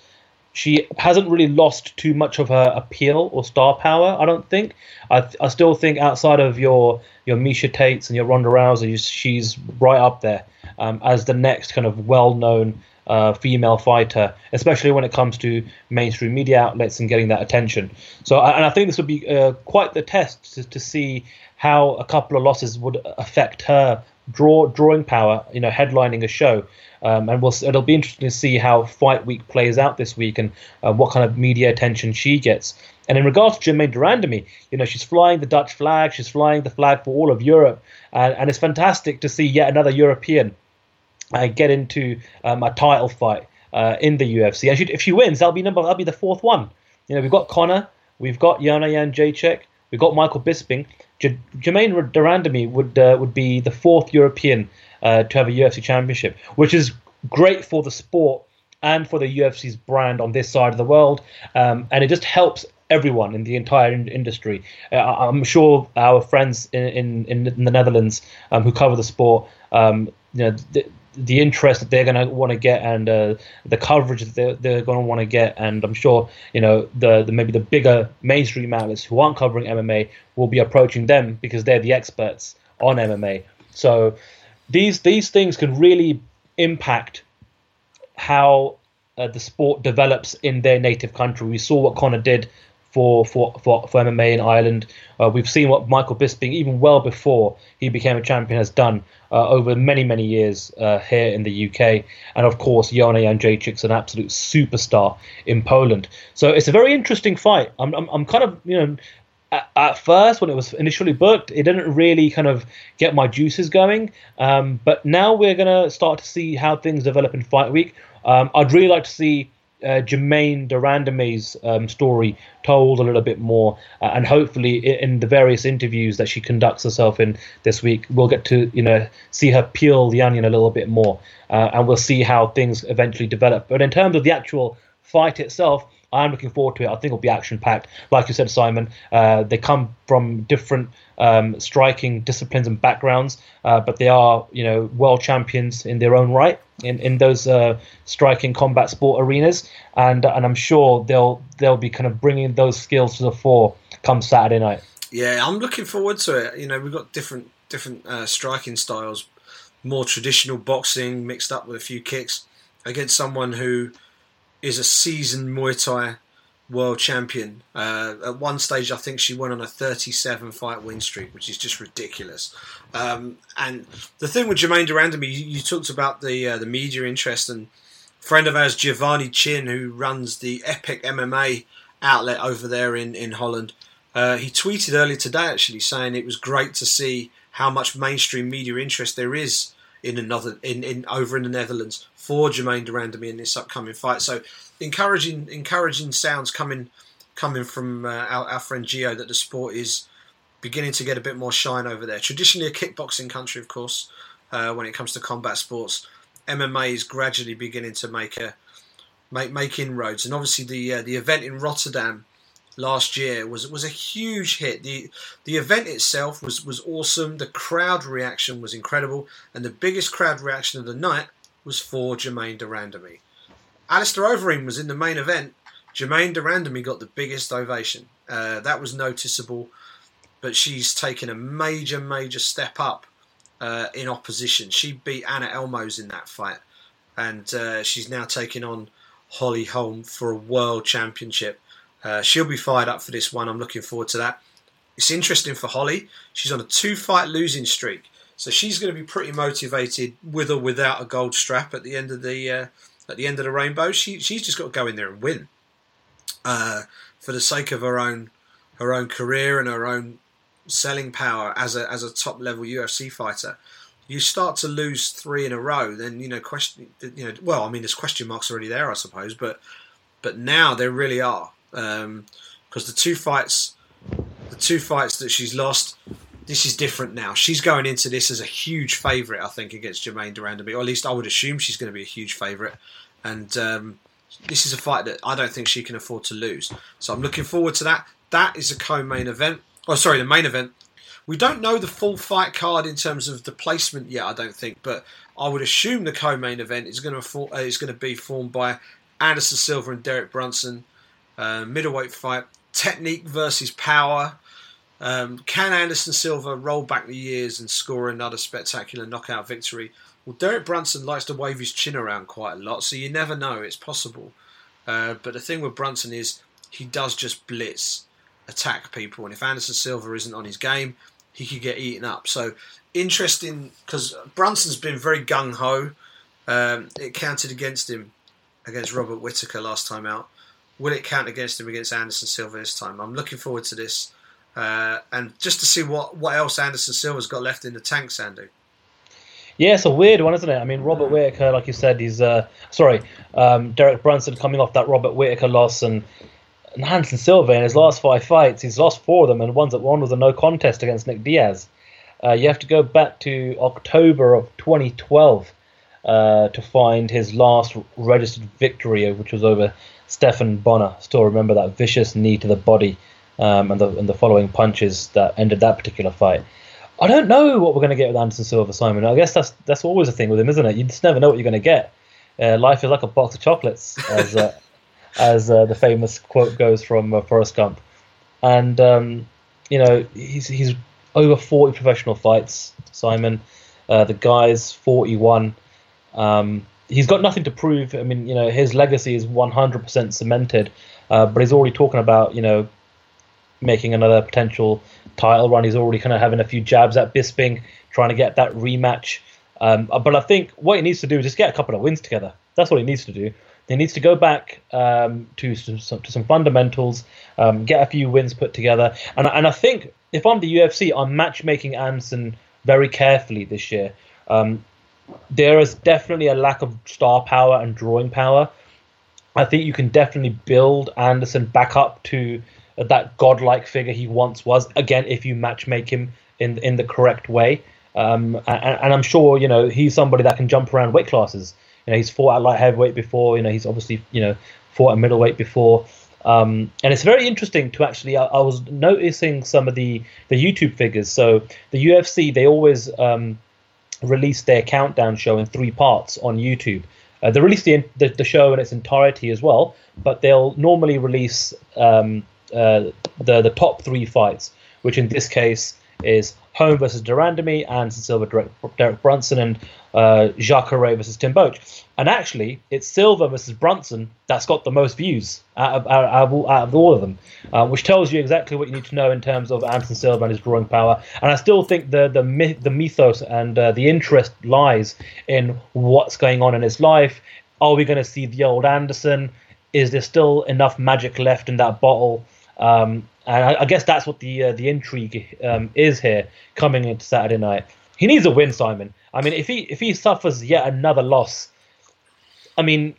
she hasn't really lost too much of her appeal or star power. I don't think. I, I still think outside of your your Miesha Tates and your Ronda Rousey, she's right up there um, as the next kind of well known uh, female fighter, especially when it comes to mainstream media outlets and getting that attention. So, and I think this would be uh, quite the test to, to see how a couple of losses would affect her draw drawing power. You know, headlining a show. Um, and we'll, it'll be interesting to see how Fight Week plays out this week and uh, what kind of media attention she gets. And in regards to Germaine de Randamie, you know, she's flying the Dutch flag, she's flying the flag for all of Europe, and, and it's fantastic to see yet another European uh, get into um, a title fight uh, in the UFC. And she, if she wins, that'll be number, that'll be the fourth one. You know, we've got Conor, we've got Yana Jędrzejczyk, we've got Michael Bisping. J- Germaine de Randamie would uh, would be the fourth European uh, to have a UFC championship, which is great for the sport and for the UFC's brand on this side of the world. Um, and it just helps everyone in the entire in- industry. Uh, I'm sure our friends in, in, in the Netherlands um, who cover the sport, um, you know, the interest that they're going to want to get and uh, the coverage that they're, they're going to want to get. And I'm sure, you know, the, the maybe the bigger mainstream outlets who aren't covering MMA will be approaching them because they're the experts on MMA. So these these things can really impact how uh, the sport develops in their native country. We saw what Conor did for for for, for MMA in Ireland. Uh, we've seen what Michael Bisping, even well before he became a champion, has done uh, over many many years uh, here in the UK. And of course, Yana Jędrzejczyk's an absolute superstar in Poland. So it's a very interesting fight. I'm I'm, I'm kind of you know at, at, first when it was initially booked it didn't really kind of get my juices going um, but now we're going to start to see how things develop in fight week um, i'd really like to see uh, Germaine de Randamie's um, story told a little bit more, uh, and hopefully in the various interviews that she conducts herself in this week, we'll get to you know see her peel the onion a little bit more, uh, and we'll see how things eventually develop. But in terms of the actual fight itself, I'm looking forward to it. I think it'll be action packed. Like you said, Simon, uh, they come from different um, striking disciplines and backgrounds, uh, but they are, you know, world champions in their own right in in those uh, striking combat sport arenas, and and I'm sure they'll they'll be kind of bringing those skills to the fore come Saturday night. Yeah, I'm looking forward to it. You know, we've got different different uh, striking styles, more traditional boxing mixed up with a few kicks against someone who is a seasoned Muay Thai world champion. Uh, at one stage, I think she went on a 37 fight win streak, which is just ridiculous. Um, and the thing with Germaine de Randamie, you, you talked about the uh, the media interest and friend of ours, Giovanni Chin, who runs the Epic MMA outlet over there in in Holland. Uh, he tweeted earlier today actually saying it was great to see how much mainstream media interest there is in another in, in over in the Netherlands for Germaine de Randamie in this upcoming fight. So encouraging encouraging sounds coming coming from uh, our, our friend Geo that the sport is beginning to get a bit more shine over there. Traditionally a kickboxing country, of course, uh, when it comes to combat sports. MMA is gradually beginning to make a make make inroads, and obviously the uh, the event in Rotterdam last year was was a huge hit. the The event itself was was awesome. The crowd reaction was incredible, and the biggest crowd reaction of the night was for Germaine de Randamie. Alistair Overeem was in the main event. Germaine de Randamie got the biggest ovation. Uh, that was noticeable, but she's taken a major, major step up uh, in opposition. She beat Anna Elmose in that fight, and uh, she's now taking on Holly Holm for a world championship. Uh, she'll be fired up for this one. I'm looking forward to that. It's interesting for Holly. She's on a two fight losing streak, so she's going to be pretty motivated with or without a gold strap at the end of the uh, at the end of the rainbow. She she's just got to go in there and win uh, for the sake of her own her own career and her own selling power as a as a top level UFC fighter. You start to lose three in a row, then you know question you know well I mean there's question marks already there I suppose, but but now there really are because um, the two fights the two fights that she's lost this is different now. She's going into this as a huge favourite, I think, against Germaine de Randamie, or at least I would assume she's going to be a huge favourite. And um, this is a fight that I don't think she can afford to lose. So I'm looking forward to that. That is a co-main event. Oh, sorry, the main event. We don't know the full fight card in terms of the placement yet. I don't think, but I would assume the co-main event is going to uh, is going to be formed by Anderson Silva and Derek Brunson, uh, middleweight fight, technique versus power. Um, can Anderson Silva roll back the years and score another spectacular knockout victory? Well, Derek Brunson likes to wave his chin around quite a lot, so you never know. It's possible. Uh, but the thing with Brunson is he does just blitz, attack people, and if Anderson Silva isn't on his game, he could get eaten up. So interesting because Brunson's been very gung ho. Um, it counted against him against Robert Whitaker last time out. Will it count against him against Anderson Silva this time? I'm looking forward to this. Uh, and just to see what, what else Anderson Silva's got left in the tank, Sandhu. Yeah, it's a weird one, isn't it? I mean, Robert Whitaker, like you said, he's uh, sorry, um, Derek Brunson coming off that Robert Whitaker loss, and, and Anderson Silva in his last five fights, he's lost four of them, and one was a no contest against Nick Diaz. Uh, you have to go back to October of 2012 uh, to find his last registered victory, which was over Stephan Bonnar. Still remember that vicious knee to the body um, and the and the following punches that ended that particular fight. I don't know what we're going to get with Anderson Silva, Simon. I guess that's that's always a thing with him, isn't it? You just never know what you're going to get. Uh, life is like a box of chocolates, as uh, as uh, the famous quote goes from uh, Forrest Gump. And um, you know, he's he's over 40 professional fights. Simon, uh, the guy's 41. Um, he's got nothing to prove. I mean, you know, his legacy is 100% cemented. Uh, but he's already talking about, you know, making another potential title run. He's already kind of having a few jabs at Bisping, trying to get that rematch. Um, but I think what he needs to do is just get a couple of wins together. That's what he needs to do. He needs to go back um, to some, to some fundamentals, um, get a few wins put together, and and I think if I'm the UFC, I'm matchmaking Anderson very carefully this year. Um, there is definitely a lack of star power and drawing power. I think you can definitely build Anderson back up to that godlike figure he once was. Again, if you matchmake him in in the correct way, um, and, and, I'm sure you know he's somebody that can jump around weight classes. You know, he's fought at light heavyweight before. You know, he's obviously you know fought at middleweight before. Um, and it's very interesting to actually. I, I, was noticing some of the the YouTube figures. So the UFC they always um, release their countdown show in three parts on YouTube. Uh, they release the, the, the show in its entirety as well, but they'll normally release um, uh, the the top three fights, which in this case is Holm versus de Randamie, Anderson Silva, Derek, Brunson, and uh, Jacare versus Tim Boetsch. And actually, it's Silva versus Brunson that's got the most views out of, out of, all, out of all of them, uh, which tells you exactly what you need to know in terms of Anderson Silva and his drawing power. And I still think the the, myth, the mythos and uh, the interest lies in what's going on in his life. Are we going to see the old Anderson? Is there still enough magic left in that bottle? Um, and I, I, guess that's what the uh, the intrigue um, is here coming into Saturday night. He needs a win, Simon. I mean, if he if he suffers yet another loss, I mean,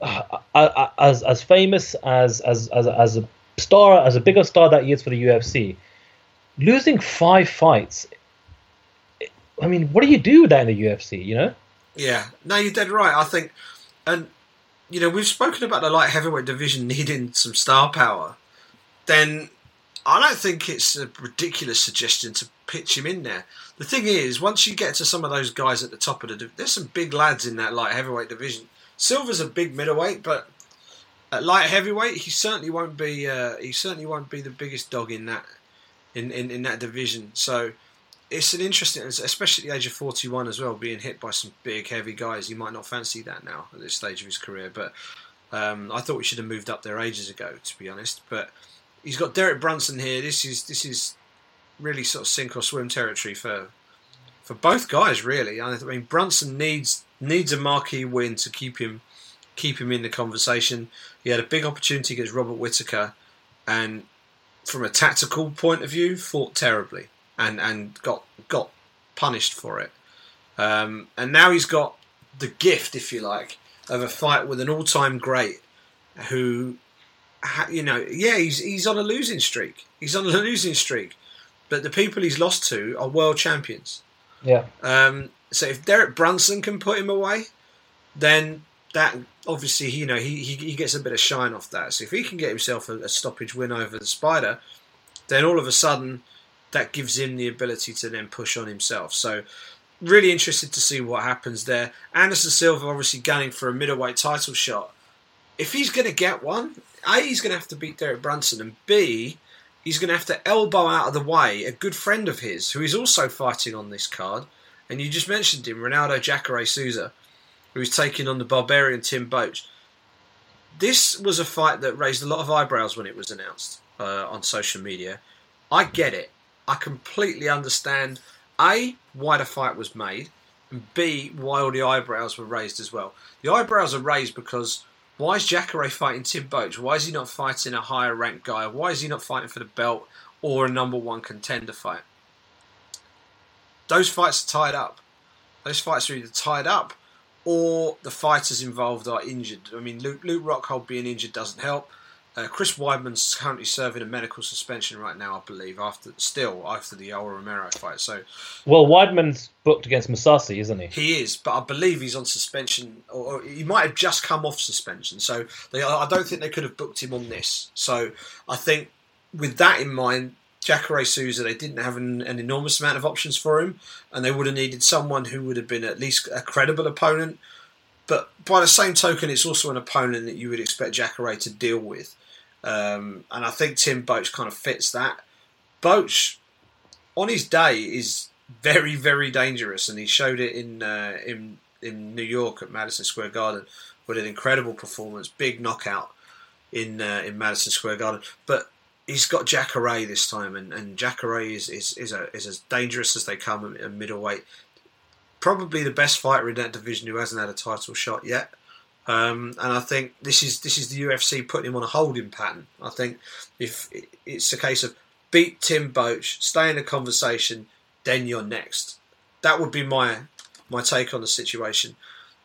uh, uh, uh, as as famous as as as as a star as a bigger star that he is for the UFC, losing five fights. I mean, what do you do with that in the UFC? You know? Yeah, no, you're dead right. I think, and you know, we've spoken about the light heavyweight division needing some star power then I don't think it's a ridiculous suggestion to pitch him in there. The thing is, once you get to some of those guys at the top of the, there's some big lads in that light heavyweight division. Silva's a big middleweight, but at light heavyweight, he certainly won't be. Uh, he certainly won't be the biggest dog in that in, in, in that division. So it's an interesting, especially at the age of 41 as well, being hit by some big, heavy guys. He might not fancy that now at this stage of his career, but um, I thought we should have moved up there ages ago, to be honest. But he's got Derek Brunson here. This is this is really sort of sink or swim territory for for both guys. Really, I mean Brunson needs needs a marquee win to keep him keep him in the conversation. He had a big opportunity against Robert Whitaker, and from a tactical point of view, fought terribly and and got got punished for it. Um, and now he's got the gift, if you like, of a fight with an all-time great who you know, yeah, he's he's on a losing streak. He's on a losing streak, but the people he's lost to are world champions. Yeah. Um, so if Derek Brunson can put him away, then that obviously you know he, he, he gets a bit of shine off that. So if he can get himself a, a stoppage win over the Spider, then all of a sudden that gives him the ability to then push on himself. So really interested to see what happens there. Anderson Silva obviously gunning for a middleweight title shot. If he's going to get one, a, he's going to have to beat Derek Brunson, and B, he's going to have to elbow out of the way a good friend of his who is also fighting on this card. And you just mentioned him, Ronaldo Jacare Souza, who's taking on the barbarian Tim Boetsch. This was a fight that raised a lot of eyebrows when it was announced uh, on social media. I get it. I completely understand A, why the fight was made, and B, why all the eyebrows were raised as well. The eyebrows are raised because why is Jacare fighting Tim Boetsch? Why is he not fighting a higher ranked guy? Why is he not fighting for the belt or a number one contender fight? Those fights are tied up. Those fights are either tied up or the fighters involved are injured. I mean, Luke, Luke Rockhold being injured doesn't help. Uh, Chris Weidman's currently serving a medical suspension right now, I believe, after still after the Yoel Romero fight. So, well, Weidman's booked against Mousasi, isn't he? He is, but I believe he's on suspension, or, or he might have just come off suspension. So, they, I don't think they could have booked him on this. So, I think with that in mind, Jacare Souza, they didn't have an, an, enormous amount of options for him, and they would have needed someone who would have been at least a credible opponent. But by the same token, it's also an opponent that you would expect Jacare to deal with. Um, and I think Tim Boetsch kind of fits that. Boetsch, on his day, is very, very dangerous, and he showed it in uh, in in New York at Madison Square Garden with an incredible performance, big knockout in uh, in Madison Square Garden. But he's got Jacare this time, and, and Jacare is is is, a, is as dangerous as they come at middleweight. Probably the best fighter in that division who hasn't had a title shot yet. Um, and I think this is this is the UFC putting him on a holding pattern. I think if it's a case of beat Tim Boetsch, stay in the conversation, then you're next. That would be my my take on the situation.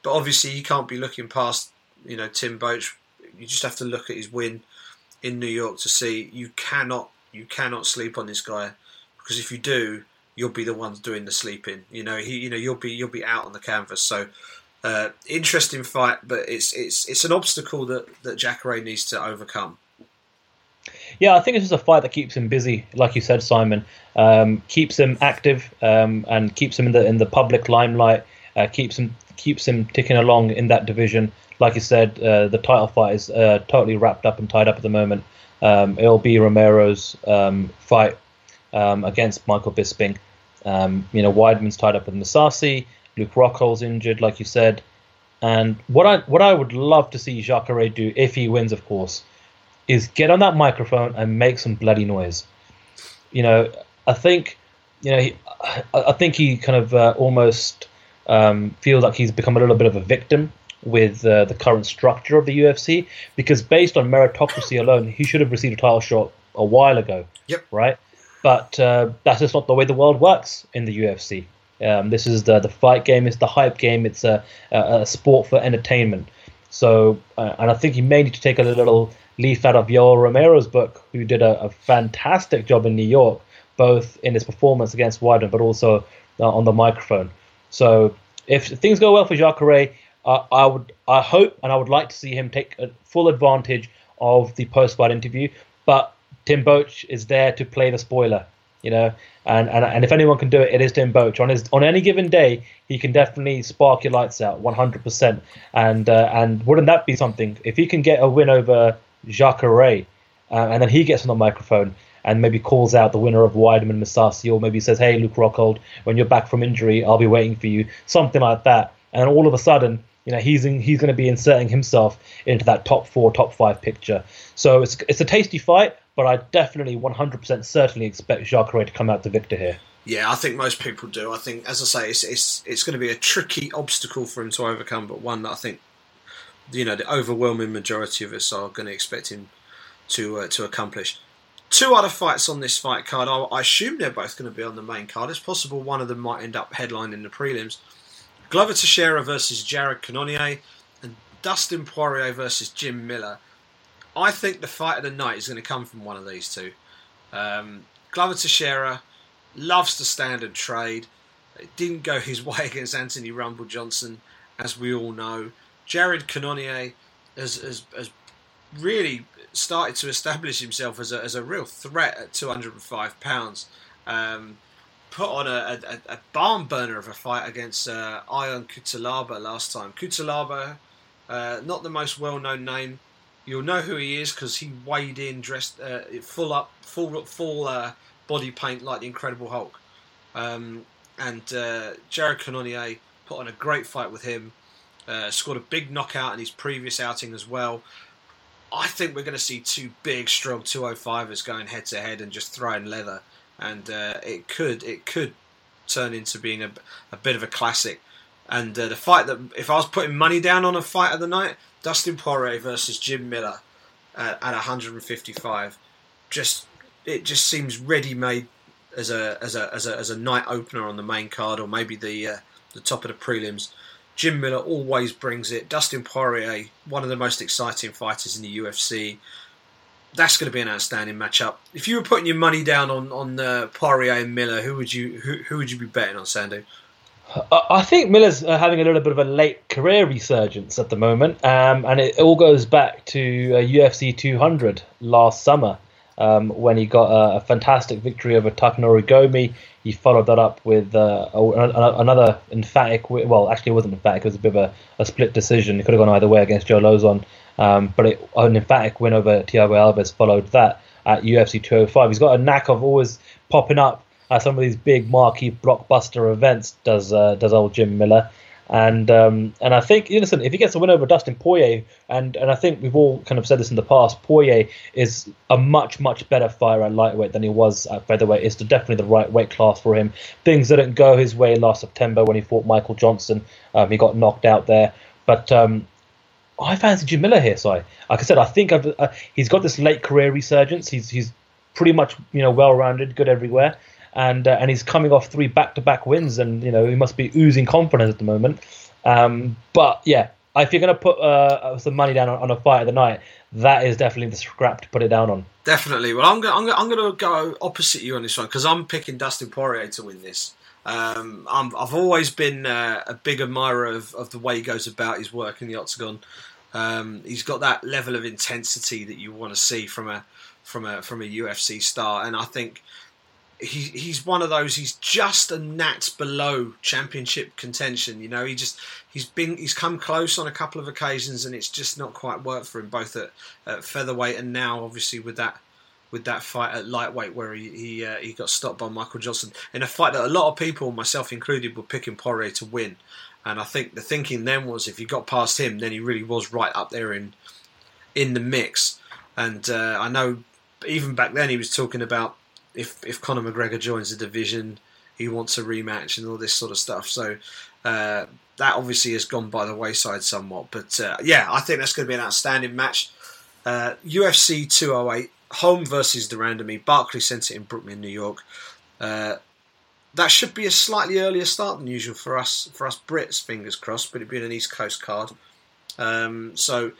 But obviously, you can't be looking past you know Tim Boetsch. You just have to look at his win in New York to see you cannot you cannot sleep on this guy because if you do, you'll be the ones doing the sleeping. You know he you know you'll be you'll be out on the canvas. So Uh, interesting fight, but it's it's it's an obstacle that that Jacare needs to overcome. Yeah, I think it's just a fight that keeps him busy, like you said, Simon. Um, keeps him active um, and keeps him in the in the public limelight. Uh, keeps him keeps him ticking along in that division. Like you said, uh, the title fight is uh, totally wrapped up and tied up at the moment. Um, it'll be Romero's um, fight um, against Michael Bisping. Um, you know, Weidman's tied up with Mousasi. Luke Rockhold's injured, like you said. And what I what I would love to see Jacare do if he wins, of course, is get on that microphone and make some bloody noise. You know, I think, you know, he, I think he kind of uh, almost um, feels like he's become a little bit of a victim with uh, the current structure of the UFC because based on meritocracy alone, he should have received a title shot a while ago. Yep. Right. But uh, that's just not the way the world works in the UFC. Um, this is the the fight game. It's the hype game. It's a, a, a sport for entertainment. So, uh, and I think you may need to take a little leaf out of Yoel Romero's book, who did a, a fantastic job in New York, both in his performance against Weidman, but also uh, on the microphone. So, if things go well for Jacare, uh, I would, I hope, and I would like to see him take full advantage of the post-fight interview. But Tim Boetsch is there to play the spoiler, you know, and, and and if anyone can do it, it is Tim Boetsch. On his on any given day, he can definitely spark your lights out, 100%. And uh, and wouldn't that be something if he can get a win over Jacare, uh, and then he gets on the microphone and maybe calls out the winner of Weidman Mousasi, or maybe says, "Hey, Luke Rockhold, when you're back from injury, I'll be waiting for you," something like that. And all of a sudden, you know, he's in, he's going to be inserting himself into that top four, top five picture. So it's it's a tasty fight, but I definitely 100% certainly expect Jacare to come out the victor here. Yeah, I think most people do. I think, as I say, it's it's it's going to be a tricky obstacle for him to overcome, but one that I think, you know, the overwhelming majority of us are going to expect him to uh, to accomplish. Two other fights on this fight card. I, I assume they're both going to be on the main card. It's possible one of them might end up headlining the prelims. Glover Teixeira versus Jared Cannonier and Dustin Poirier versus Jim Miller. I think the fight of the night is going to come from one of these two. Um, Glover Teixeira loves to stand and trade. It didn't go his way against Anthony Rumble Johnson, as we all know. Jared Cannonier has, has, has really started to establish himself as a, as a real threat at 205 pounds. Um, put on a, a, a, barn burner of a fight against uh, Ion Cutelaba last time. Cutelaba, uh, not the most well known name. You'll know who he is because he weighed in dressed uh, full up, full full uh, body paint like the Incredible Hulk. Um, and uh, Jared Cannonier put on a great fight with him. Uh, scored a big knockout in his previous outing as well. I think we're going to see two big, strong 205ers going head to head and just throwing leather, and uh, it could it could turn into being a, a bit of a classic. And uh, the fight that if I was putting money down on a fight of the night, Dustin Poirier versus Jim Miller at, at 155, just it just seems ready made as a as a as a as a night opener on the main card or maybe the uh, the top of the prelims. Jim Miller always brings it. Dustin Poirier, one of the most exciting fighters in the UFC. That's going to be an outstanding matchup. If you were putting your money down on on uh, Poirier and Miller, who would you who, who would you be betting on, Sandhu? I think Miller's uh, having a little bit of a late career resurgence at the moment, um, and it all goes back to uh, UFC 200 last summer um, when he got a, a, fantastic victory over Takanori Gomi. He followed that up with uh, a, a, another emphatic. Well, actually, it wasn't emphatic. It was a bit of a, split decision. It could have gone either way against Joe Lauzon, um, but it, an emphatic win over Thiago Alves followed that at UFC 205. He's got a knack of always popping up at some of these big marquee blockbuster events. Does uh, does old Jim Miller? And um, and I think listen, if he gets a win over Dustin Poirier, and and I think we've all kind of said this in the past, Poirier is a much much better fighter at lightweight than he was at featherweight. It's definitely the right weight class for him. Things didn't go his way last September when he fought Michael Johnson. Um, he got knocked out there, but um, I fancy Jim Miller here. So, like I said, I think uh, he's got this late career resurgence. He's he's pretty much you know well rounded, good everywhere and uh, and he's coming off three back to back wins, and you know he must be oozing confidence at the moment. Um, but yeah, if you're going to put uh, some money down on, on, a fight of the night, that is definitely the scrap to put it down on. Definitely. Well, I'm going I'm I'm to go opposite you on this one because I'm picking Dustin Poirier to win this. Um, i have always been uh, a big admirer of, of, the way he goes about his work in the octagon. Um, he's got that level of intensity that you want to see from a from a from a UFC star, and I think he, he's one of those. He's just a gnat below championship contention. You know, he just he's been he's come close on a couple of occasions, and it's just not quite worked for him, both at, at featherweight and now, obviously, with that with that fight at lightweight where he he, uh, he got stopped by Michael Johnson in a fight that a lot of people, myself included, were picking Poirier to win. And I think the thinking then was if he got past him, then he really was right up there in in the mix. And uh, I know even back then he was talking about if if Conor McGregor joins the division, he wants a rematch and all this sort of stuff. So uh, that obviously has gone by the wayside somewhat. But uh, yeah, I think that's going to be an outstanding match. Uh, UFC 208, Holm versus de Randamie, Barclays Center in Brooklyn, New York. Uh, that should be a slightly earlier start than usual for us for us Brits. Fingers crossed, but it'd be an East Coast card. Um, so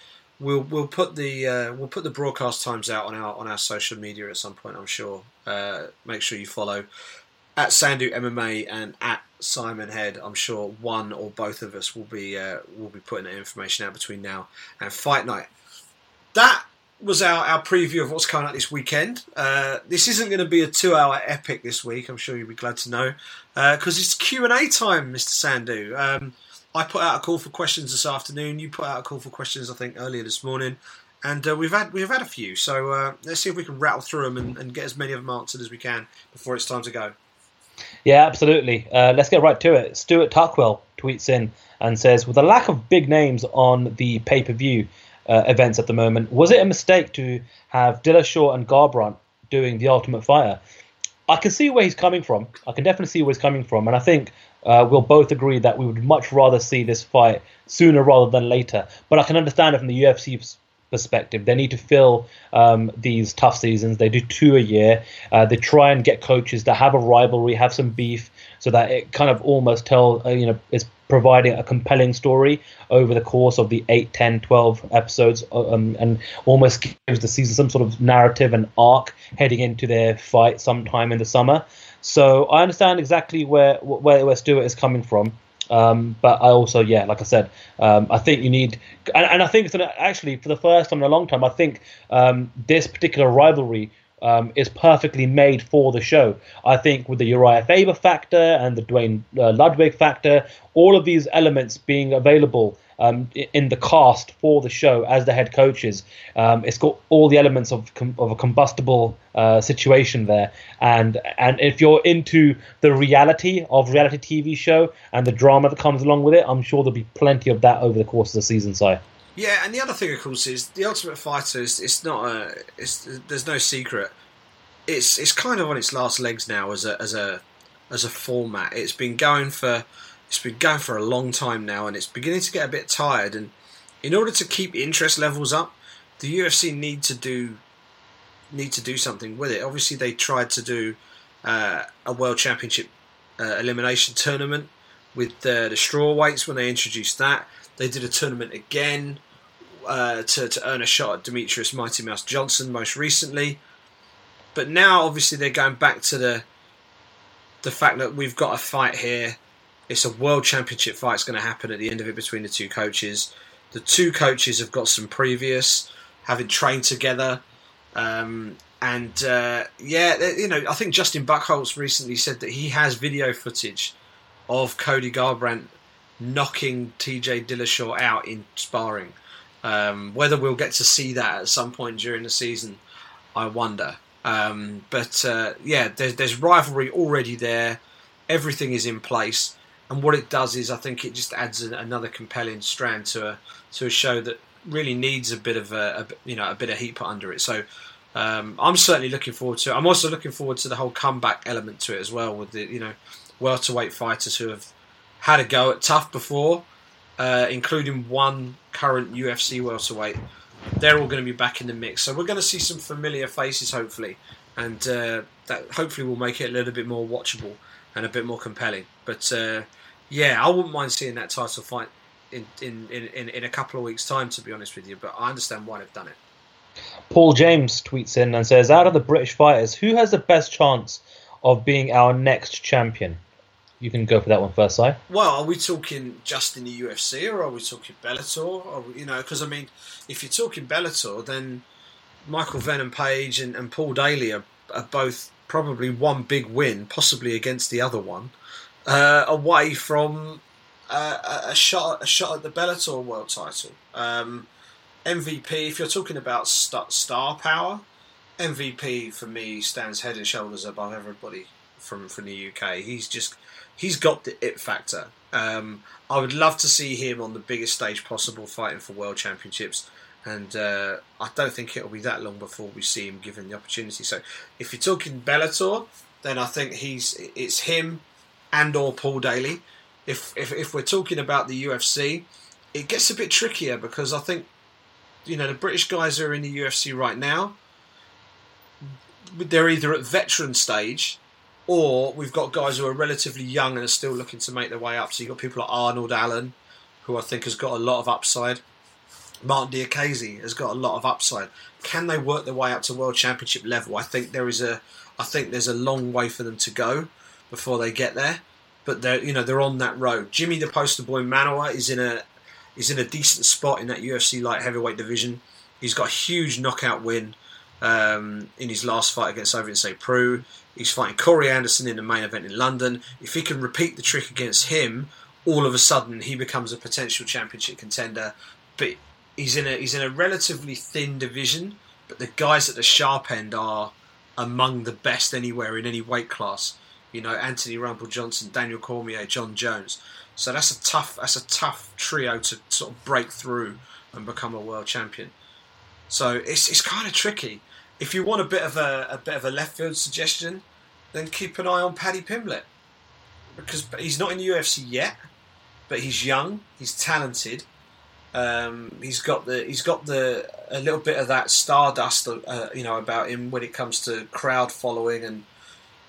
we'll we'll put the uh, we'll put the broadcast times out on our on our social media at some point. I'm sure. Uh, make sure you follow at Sandhu MMA and at Simon Head. I'm sure one or both of us will be uh, will be putting that information out between now and fight night. That was our, our preview of what's coming out this weekend. Uh, this isn't going to be a two hour epic this week. I'm sure you'll be glad to know because uh, it's Q and A time, Mr. Sandhu. Um, I put out a call for questions this afternoon. You put out a call for questions, I think, earlier this morning, and uh, we've had we've had a few. So uh, let's see if we can rattle through them and, and, get as many of them answered as we can before it's time to go. Yeah, absolutely. Uh, let's get right to it. Stuart Tuckwell tweets in and says, "With a lack of big names on the pay per view uh, events at the moment, was it a mistake to have Dillashaw and Garbrandt doing the Ultimate Fighter? I can see where he's coming from. I can definitely see where he's coming from, and I think uh, we'll both agree that we would much rather see this fight sooner rather than later. But I can understand it from the UFC perspective. They need to fill um, these TUF seasons. They do two a year. Uh, they try and get coaches that have a rivalry, have some beef, so that it kind of almost tell uh, you know is providing a compelling story over the course of the 8 10 12 episodes uh, um, and almost gives the season some sort of narrative and arc heading into their fight sometime in the summer so I understand exactly where where, where Stuart is coming from. Um, but I also, yeah, like I said, um, I think you need, and, and I think it's gonna, actually for the first time in a long time, I think um, this particular rivalry um, is perfectly made for the show. I think with the Uriah Faber factor and the Duane uh, Ludwig factor, all of these elements being available um, in the cast for the show as the head coaches. Um, it's got all the elements of com- of a combustible uh, situation there, and and if you're into the reality of reality TV show and the drama that comes along with it, I'm sure there'll be plenty of that over the course of the season. So. Yeah, and the other thing, of course, is the Ultimate Fighter. Is, it's not a. It's there's no secret. It's it's kind of on its last legs now as a as a as a format. It's been going for it's been going for a long time now, and it's beginning to get a bit tired. And in order to keep interest levels up, the UFC need to do need to do something with it. Obviously, they tried to do uh, a world championship uh, elimination tournament with the straw weights when they introduced that. They did a tournament again uh, to to earn a shot at Demetrious Mighty Mouse Johnson most recently. But now, obviously, they're going back to the the fact that we've got a fight here it's a world championship fight. It's going to happen at the end of it between the two coaches. The two coaches have got some previous, having trained together. Um, and uh, yeah, you know, I think Justin Buchholz recently said that he has video footage of Cody Garbrandt knocking TJ Dillashaw out in sparring. Um, whether we'll get to see that at some point during the season, I wonder. Um, but uh, yeah, there's, there's rivalry already there. Everything is in place and what it does is I think it just adds an, another compelling strand to a to a show that really needs a bit of a, a you know a bit of heat put under it. So um, I'm certainly looking forward to. it. I'm also looking forward to the whole comeback element to it as well, with the you know welterweight fighters who have had a go at TUF before, uh, including one current UFC welterweight. They're all going to be back in the mix, so we're going to see some familiar faces, hopefully, and uh, that hopefully will make it a little bit more watchable and a bit more compelling. But uh, yeah, I wouldn't mind seeing that title fight in, in, in, in a couple of weeks' time, to be honest with you. But I understand why they've done it. Paul James tweets in and says, "Out of the British fighters, who has the best chance of being our next champion?" you can go for that one first, Si. Well, are we talking just in the UFC or are we talking Bellator? Or, you know, because I mean, if you're talking Bellator, then Michael Venom Page and, and Paul Daley are, are, both probably one big win, possibly against the other one, uh, away from uh, a shot a shot at the Bellator world title. Um, MVP, if you're talking about star power, MVP for me stands head and shoulders above everybody from from the UK. He's just he's got the it factor. Um, I would love to see him on the biggest stage possible, fighting for world championships. And uh, I don't think it'll be that long before we see him given the opportunity. So, if you're talking Bellator, then I think he's it's him and or Paul Daley. If if, if we're talking about the UFC, it gets a bit trickier because I think you know the British guys who are in the UFC right now. They're either at veteran stage or we've got guys who are relatively young and are still looking to make their way up. So you've got people like Arnold Allen, who I think has got a lot of upside. Martin Diakiese has got a lot of upside. Can they work their way up to world championship level? I think there is a, I think there's a long way for them to go before they get there. But they're, you know, they're on that road. Jimmy the Poster Boy Manuwa is in a, is in a decent spot in that UFC light heavyweight division. He's got a huge knockout win um, in his last fight against Ovince Preux. He's fighting Corey Anderson in the main event in London. If he can repeat the trick against him, all of a sudden he becomes a potential championship contender. But he's in a he's in a relatively thin division. But the guys at the sharp end are among the best anywhere in any weight class. You know, Anthony Rumble Johnson, Daniel Cormier, Jon Jones. So that's a tough that's a tough trio to sort of break through and become a world champion. So it's it's kind of tricky if you want a bit of a, a bit of a left field suggestion, then keep an eye on Paddy Pimblett because he's not in the UFC yet, but he's young, he's talented. Um, he's got the he's got the a little bit of that stardust, uh, you know, about him when it comes to crowd following, and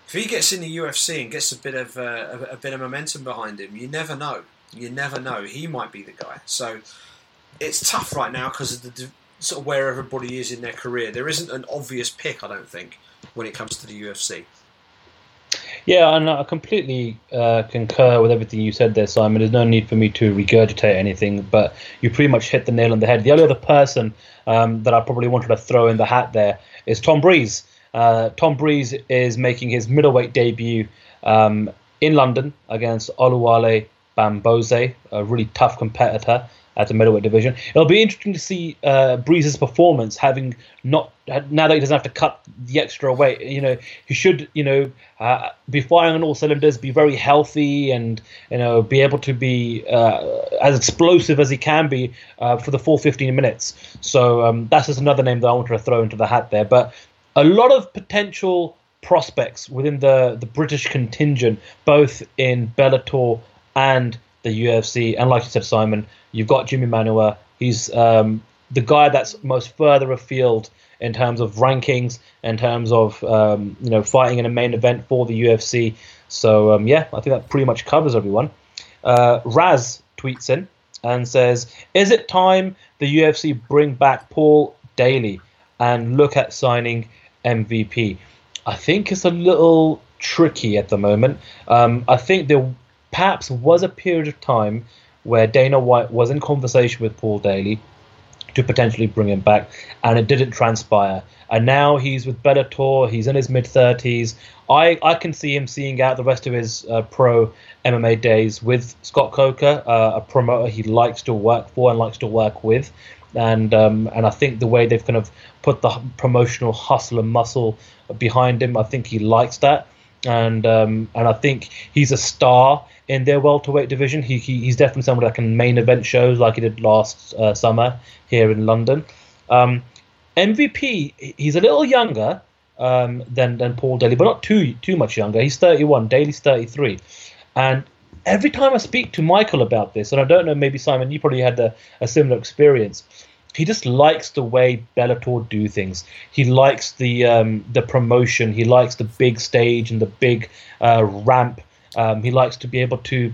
if he gets in the UFC and gets a bit of uh, a, a bit of momentum behind him, you never know. You never know. He might be the guy. So it's tough right now because of the sort of where everybody is in their career. There isn't an obvious pick, I don't think, when it comes to the UFC. Yeah, and I completely uh, concur with everything you said there, Simon. There's no need for me to regurgitate anything, but you pretty much hit the nail on the head. The only other person um, that I probably wanted to throw in the hat there is Tom Breeze. Uh, Tom Breeze is making his middleweight debut um, in London against Oluwale Bamgbose, a really tough competitor at the middleweight division. It'll be interesting to see uh, Breeze's performance, having not now that he doesn't have to cut the extra weight. You know, he should you know uh, be firing on all cylinders, be very healthy, and you know be able to be uh, as explosive as he can be uh, for the full 15 minutes. So um, that's just another name that I wanted to throw into the hat there. But a lot of potential prospects within the the British contingent, both in Bellator and the UFC, and like you said, Simon, you've got Jimmy Manuwa. He's um, the guy that's most further afield in terms of rankings, in terms of um, you know fighting in a main event for the UFC. So um, yeah, I think that pretty much covers everyone. Uh, Raz tweets in and says, "Is it time the UFC bring back Paul Daley and look at signing MVP?" I think it's a little tricky at the moment. Um, I think there perhaps was a period of time where Dana White was in conversation with Paul Daley to potentially bring him back, and it didn't transpire. And now he's with Bellator. He's in his mid thirties. I, I can see him seeing out the rest of his uh, pro MMA days with Scott Coker, uh, a promoter he likes to work for and likes to work with. And um, and I think the way they've kind of put the promotional hustle and muscle behind him, I think he likes that. And um, and I think he's a star in their welterweight division. He, he he's definitely someone that can main event shows like he did last uh, summer here in London. Um, MVP, he's a little younger um, than than Paul Daley, but not too too much younger. He's 31. Daley's 33, and every time I speak to Michael about this, and I don't know, maybe Simon, you probably had a, a similar experience. He just likes the way Bellator do things. He likes the um, the promotion. He likes the big stage and the big uh, ramp um, he likes to be able to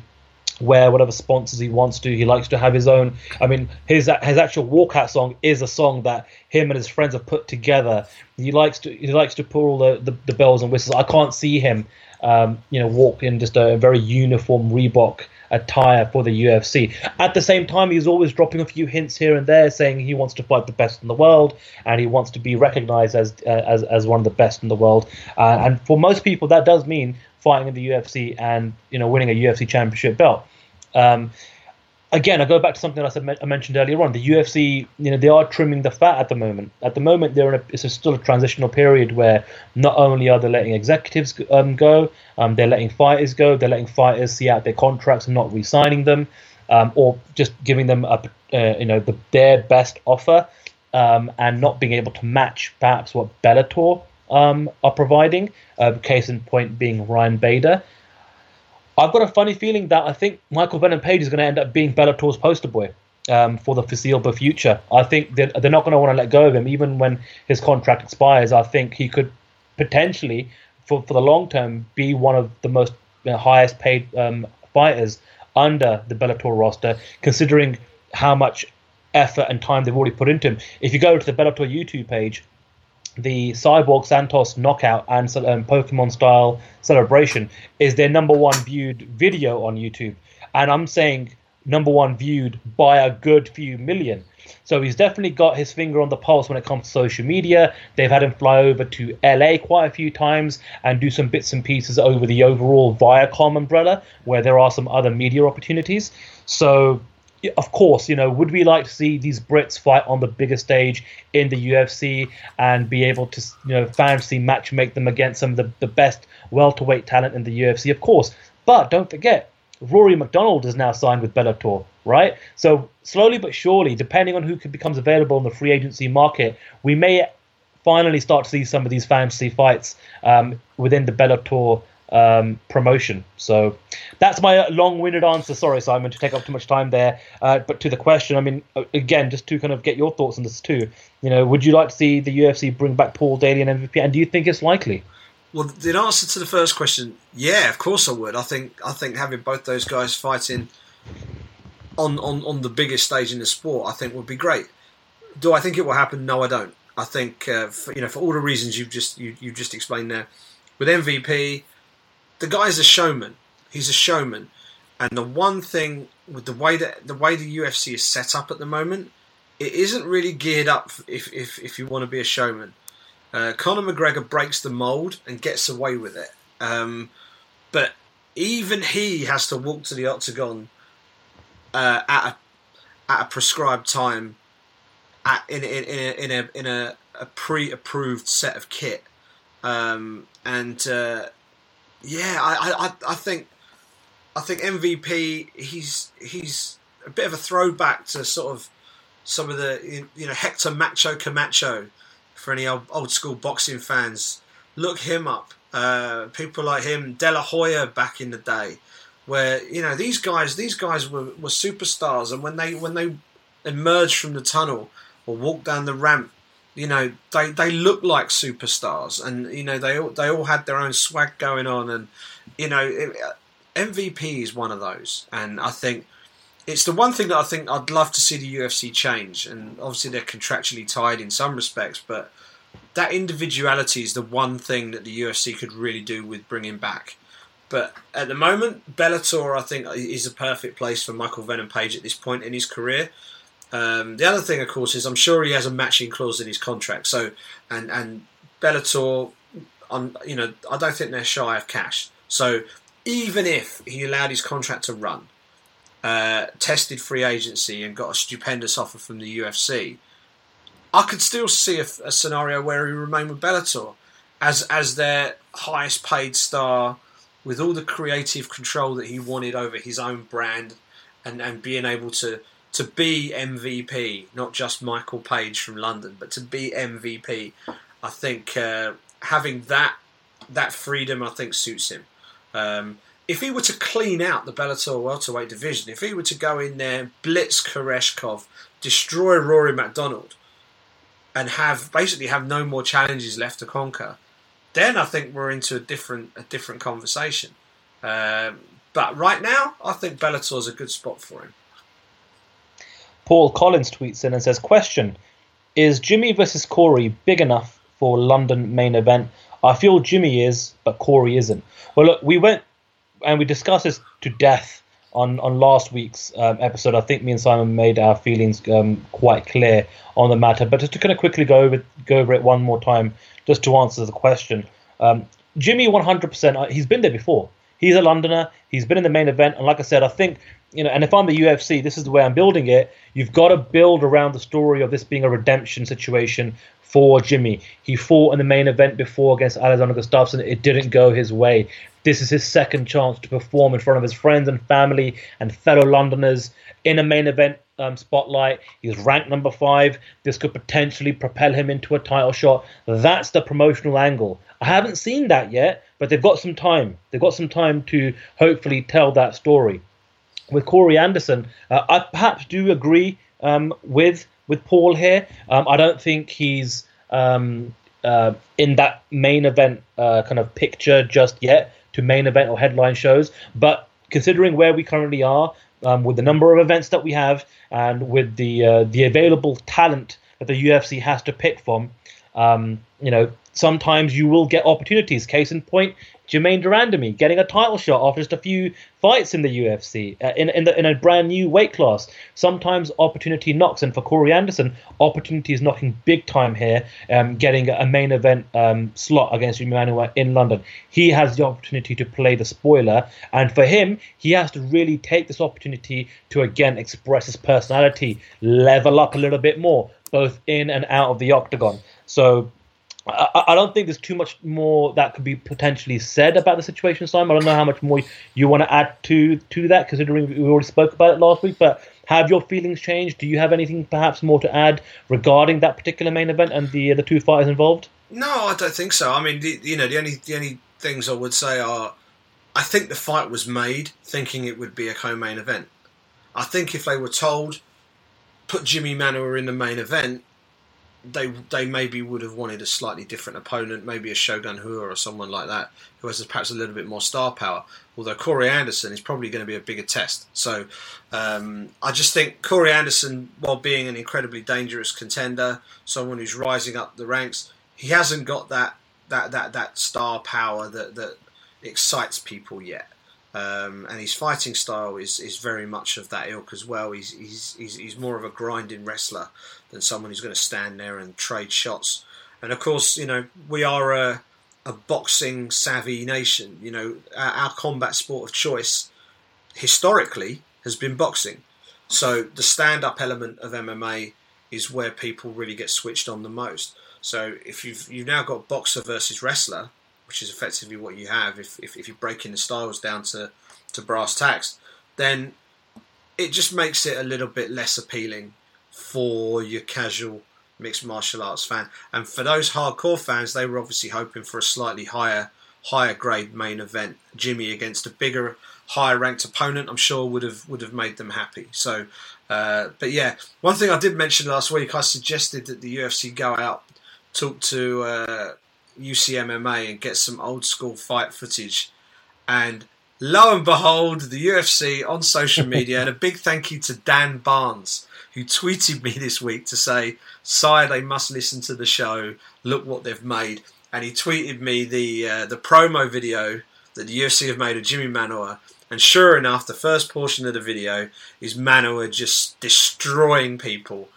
wear whatever sponsors he wants to. He likes to have his own. I mean, his his actual walkout song is a song that him and his friends have put together. He likes to he likes to pull all the, the, the bells and whistles. I can't see him, um, you know, walk in just a very uniform Reebok attire for the UFC. At the same time, he's always dropping a few hints here and there, saying he wants to fight the best in the world and he wants to be recognized as uh, as as one of the best in the world. Uh, and for most people, that does mean fighting in the UFC and you know winning a UFC championship belt. Um, again, I go back to something else I, mentioned earlier on. The UFC, you know, they are trimming the fat at the moment. At the moment, they're in a, it's a still a transitional period where not only are they letting executives um, go, um, they're letting fighters go. They're letting fighters see out their contracts and not re-signing them, um, or just giving them a, uh, you know, the, their best offer, um, and not being able to match perhaps what Bellator um, are providing. Uh, case in point being Ryan Bader. I've got a funny feeling that I think Michael Venom Page is going to end up being Bellator's poster boy um, for the foreseeable future. I think they're, they're not going to want to let go of him, even when his contract expires. I think he could potentially, for, for the long term, be one of the most you know, highest paid um, fighters under the Bellator roster, considering how much effort and time they've already put into him. If you go to the Bellator YouTube page, the Cyborg Santos knockout and um, Pokemon style celebration is their number one viewed video on YouTube. And I'm saying number one viewed by a good few million. So he's definitely got his finger on the pulse when it comes to social media. They've had him fly over to LA quite a few times and do some bits and pieces over the overall Viacom umbrella, where there are some other media opportunities. So of course, you know, would we like to see these Brits fight on the bigger stage in the UFC and be able to, you know, fantasy match make them against some of the, the best welterweight talent in the UFC? Of course. But don't forget, Rory MacDonald is now signed with Bellator, right? So slowly but surely, depending on who becomes available in the free agency market, we may finally start to see some of these fantasy fights um, within the Bellator um, promotion. So that's my long-winded answer. Sorry, Simon, to take up too much time there. Uh, but to the question, I mean, uh, again, just to kind of get your thoughts on this too. You know, would you like to see the UFC bring back Paul Daley and MVP? And do you think it's likely? Well, the answer to the first question, yeah, of course I would. I think I think having both those guys fighting on on, on the biggest stage in the sport, I think would be great. Do I think it will happen? No, I don't. I think uh, for, you know for all the reasons you've just you, you just explained there. With MVP, the guy's a showman. He's a showman, and the one thing with the way that the way the UFC is set up at the moment, it isn't really geared up if if, if you want to be a showman. Uh, Conor McGregor breaks the mold and gets away with it, um, but even he has to walk to the octagon uh, at a at a prescribed time, at, in in in a in a, in a, a pre-approved set of kit, um, and uh, yeah, I, I, I think I think MVP he's he's a bit of a throwback to sort of some of the you know Hector Macho Camacho for any old, old school boxing fans. Look him up. Uh, people like him, De La Hoya back in the day, where you know these guys these guys were, were superstars, and when they when they emerged from the tunnel or walked down the ramp you know they they look like superstars and you know they all they all had their own swag going on and you know it, uh, MVP is one of those. And I think it's the one thing that I think I'd love to see the UFC change. And obviously they're contractually tied in some respects but that individuality is the one thing that the UFC could really do with bringing back. But at the moment Bellator I think is a perfect place for Michael Venom Page at this point in his career um, the other thing, of course, is I'm sure he has a matching clause in his contract. So, and and Bellator, on you know, I don't think they're shy of cash. So, even if he allowed his contract to run, uh, tested free agency, and got a stupendous offer from the UFC, I could still see a, a scenario where he remained with Bellator as as their highest paid star, with all the creative control that he wanted over his own brand, and and being able to to be MVP, not just Michael Page from London, but to be MVP, I think uh, having that that freedom, I think, suits him. Um, if he were to clean out the Bellator welterweight division, if he were to go in there, blitz Koreshkov, destroy Rory MacDonald, and have basically have no more challenges left to conquer, then I think we're into a different a different conversation. Um, But right now, I think Bellator's a good spot for him. Paul Collins tweets in and says, "Question: Is Jimmy versus Corey big enough for London main event? I feel Jimmy is, but Corey isn't." Well, look, we went and we discussed this to death on on last week's um, episode. I think me and Simon made our feelings um, quite clear on the matter. But just to kind of quickly go over go over it one more time, just to answer the question, um, Jimmy, one hundred percent, uh, he's been there before. He's a Londoner. He's been in the main event, and like I said, I think you know. And if I'm the UFC, this is the way I'm building it. You've got to build around the story of this being a redemption situation for Jimmy. He fought in the main event before against Alexander Gustafsson. It didn't go his way. This is his second chance to perform in front of his friends and family and fellow Londoners in a main event um, spotlight. He's ranked number five. This could potentially propel him into a title shot. That's the promotional angle. I haven't seen that yet, but they've got some time. They've got some time to hopefully tell that story. With Corey Anderson, uh, I perhaps do agree um, with with Paul here. Um, I don't think he's um, uh, in that main event uh, kind of picture just yet to main event or headline shows. But considering where we currently are, um, with the number of events that we have, and with the uh, the available talent that the UFC has to pick from, um, you know, sometimes you will get opportunities. Case in point, Germaine de Randamie getting a title shot after just a few fights in the UFC uh, in in, the, in, a brand new weight class. Sometimes opportunity knocks, and for Corey Anderson, opportunity is knocking big time here, um, getting a main event um, slot against Manuwa in London. He has the opportunity to play the spoiler, and for him, he has to really take this opportunity to again express his personality, level up a little bit more, both in and out of the octagon. So I, I, don't think there's too much more that could be potentially said about the situation, Simon. I don't know how much more you want to add to to that, considering we already spoke about it last week. But have your feelings changed? Do you have anything perhaps more to add regarding that particular main event and the uh, the two fighters involved? No, I don't think so. I mean, the, you know, the only the only things I would say are, I think the fight was made thinking it would be a co-main event. I think if they were told, put Jimmy Manuwa in the main event, they they maybe would have wanted a slightly different opponent, maybe a Shogun Rua or someone like that, who has perhaps a little bit more star power. Although Corey Anderson is probably going to be a bigger test. So um, I just think Corey Anderson, while being an incredibly dangerous contender, someone who's rising up the ranks, he hasn't got that that that that star power that that excites people yet. Um, and his fighting style is, is very much of that ilk as well. He's, he's, he's, he's more of a grinding wrestler than someone who's going to stand there and trade shots. And of course, you know, we are a, a boxing savvy nation. You know, our, our combat sport of choice historically has been boxing. So the stand up element of MMA is where people really get switched on the most. So if you've you've now got boxer versus wrestler, which is effectively what you have if, if, if you're breaking the styles down to, to brass tacks, then it just makes it a little bit less appealing for your casual mixed martial arts fan. And for those hardcore fans, they were obviously hoping for a slightly higher higher grade main event. Jimmy against a bigger, higher ranked opponent, I'm sure would have would have made them happy. So, uh, but yeah, one thing I did mention last week, I suggested that the UFC go out, talk to uh, UCMMA and get some old school fight footage. And lo and behold, the UFC on social media, and a big thank you to Dan Barnes, who tweeted me this week to say, Sire, they must listen to the show. Look what they've made. And he tweeted me the uh, the promo video that the UFC have made of Jimmy Manuwa. And sure enough, the first portion of the video is Manuwa just destroying people